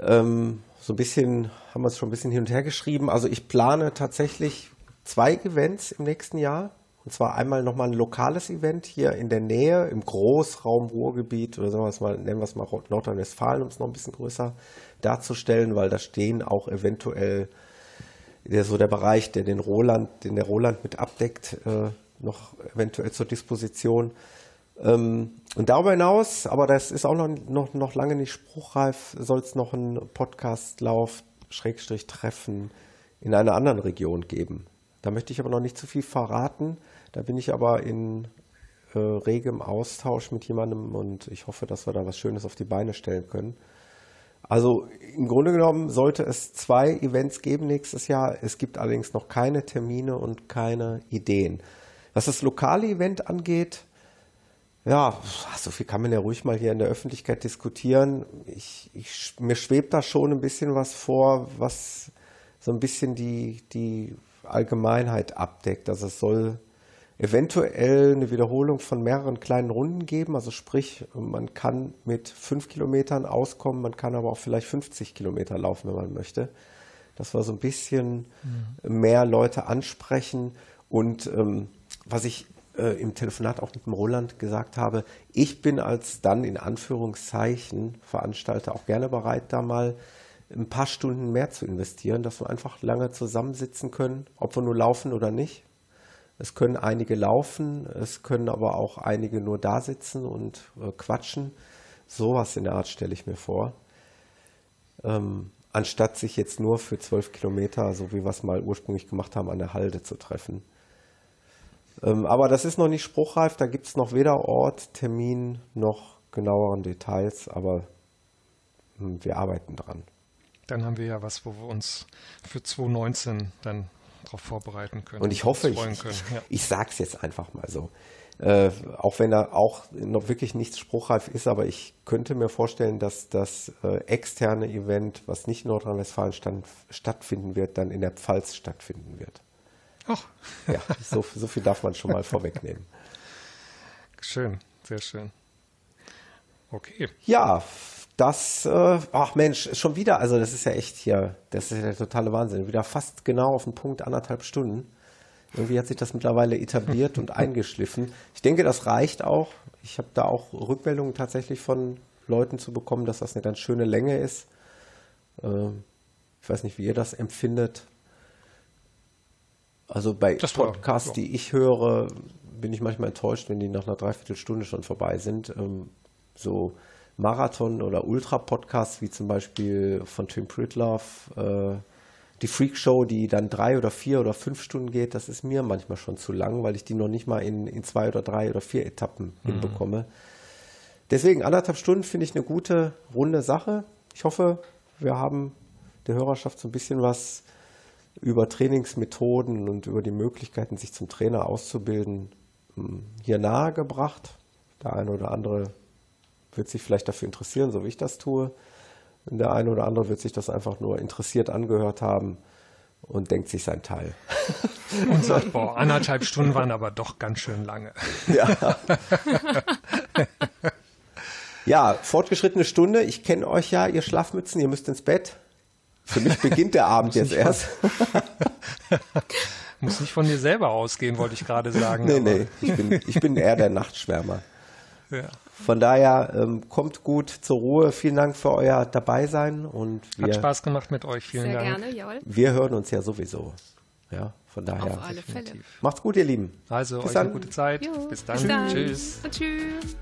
ähm, so ein bisschen, haben wir es schon ein bisschen hin und her geschrieben. Also ich plane tatsächlich zwei Events im nächsten Jahr. Und zwar einmal nochmal ein lokales Event hier in der Nähe, im Großraum Ruhrgebiet oder sagen wir es mal, nennen wir es mal Nordrhein-Westfalen, um es noch ein bisschen größer darzustellen, weil da stehen auch eventuell der, so der Bereich, der den Roland, den der Roland mit abdeckt, äh, noch eventuell zur Disposition. Ähm, und darüber hinaus, aber das ist auch noch, noch, noch lange nicht spruchreif, soll es noch einen Podcastlauf, Schrägstrich Treffen in einer anderen Region geben. Da möchte ich aber noch nicht zu viel verraten. Da bin ich aber in äh, regem Austausch mit jemandem und ich hoffe, dass wir da was Schönes auf die Beine stellen können. Also im Grunde genommen sollte es zwei Events geben nächstes Jahr. Es gibt allerdings noch keine Termine und keine Ideen. Was das lokale Event angeht, ja, so viel kann man ja ruhig mal hier in der Öffentlichkeit diskutieren. Ich, ich, mir schwebt da schon ein bisschen was vor, was so ein bisschen die, die Allgemeinheit abdeckt. Also es soll eventuell eine Wiederholung von mehreren kleinen Runden geben. Also sprich, man kann mit fünf Kilometern auskommen, man kann aber auch vielleicht 50 Kilometer laufen, wenn man möchte. Dass wir so ein bisschen mhm. mehr Leute ansprechen. Und ähm, was ich äh, im Telefonat auch mit dem Roland gesagt habe, ich bin als dann in Anführungszeichen Veranstalter auch gerne bereit, da mal ein paar Stunden mehr zu investieren, dass wir einfach lange zusammensitzen können, ob wir nur laufen oder nicht. Es können einige laufen, es können aber auch einige nur da sitzen und äh, quatschen. Sowas in der Art stelle ich mir vor. Ähm, anstatt sich jetzt nur für zwölf Kilometer, so wie wir es mal ursprünglich gemacht haben, an der Halde zu treffen. Ähm, aber das ist noch nicht spruchreif, da gibt es noch weder Ort, Termin noch genaueren Details, aber hm, wir arbeiten dran. Dann haben wir ja was, wo wir uns für 2019 dann darauf vorbereiten können. Und ich hoffe, ich, ich, ja. ich sage es jetzt einfach mal so. Äh, auch wenn da auch noch wirklich nichts spruchreif ist, aber ich könnte mir vorstellen, dass das äh, externe Event, was nicht in Nordrhein-Westfalen stattfinden wird, dann in der Pfalz stattfinden wird. Ach. Ja, so, so viel darf man schon mal vorwegnehmen. Schön, sehr schön. Okay. Ja, das, äh, ach Mensch, schon wieder, also das ist ja echt hier, das ist ja der totale Wahnsinn. Wieder fast genau auf den Punkt anderthalb Stunden. Irgendwie hat sich das mittlerweile etabliert und eingeschliffen. Ich denke, das reicht auch. Ich habe da auch Rückmeldungen tatsächlich von Leuten zu bekommen, dass das eine ganz schöne Länge ist. Ähm, ich weiß nicht, wie ihr das empfindet. Also bei Das Podcasts, die ich höre, bin ich manchmal enttäuscht, wenn die nach einer Dreiviertelstunde schon vorbei sind. Ähm, so Marathon- oder Ultra-Podcasts, wie zum Beispiel von Tim Pritloff, äh, die Freak Show, die dann drei oder vier oder fünf Stunden geht, das ist mir manchmal schon zu lang, weil ich die noch nicht mal in, in zwei oder drei oder vier Etappen hinbekomme. Deswegen anderthalb Stunden finde ich eine gute, runde Sache. Ich hoffe, wir haben der Hörerschaft so ein bisschen was über Trainingsmethoden und über die Möglichkeiten, sich zum Trainer auszubilden, m, hier nahegebracht. Der eine oder andere wird sich vielleicht dafür interessieren, so wie ich das tue. Und der eine oder andere wird sich das einfach nur interessiert angehört haben und denkt sich sein Teil. Und sagt, boah, anderthalb Stunden waren aber doch ganz schön lange. Ja, fortgeschrittene Stunde. Ich kenne euch ja, ihr Schlafmützen, ihr müsst ins Bett. Für mich beginnt der Abend jetzt erst. Muss nicht von dir selber ausgehen, wollte ich gerade sagen. Nee, aber- nee, ich bin, ich bin eher der Nachtschwärmer. Ja. Von daher ähm, kommt gut zur Ruhe. Vielen Dank für euer Dabeisein und Hat wir, Spaß gemacht mit euch. Vielen Sehr Dank. gerne, jawohl. wir hören uns ja sowieso. Ja, von daher. Auf alle Fälle. Macht's gut, ihr Lieben. Also Bis euch dann. eine gute Zeit. Jo, Bis dann. Bis dann. Tschüss. Und tschüss.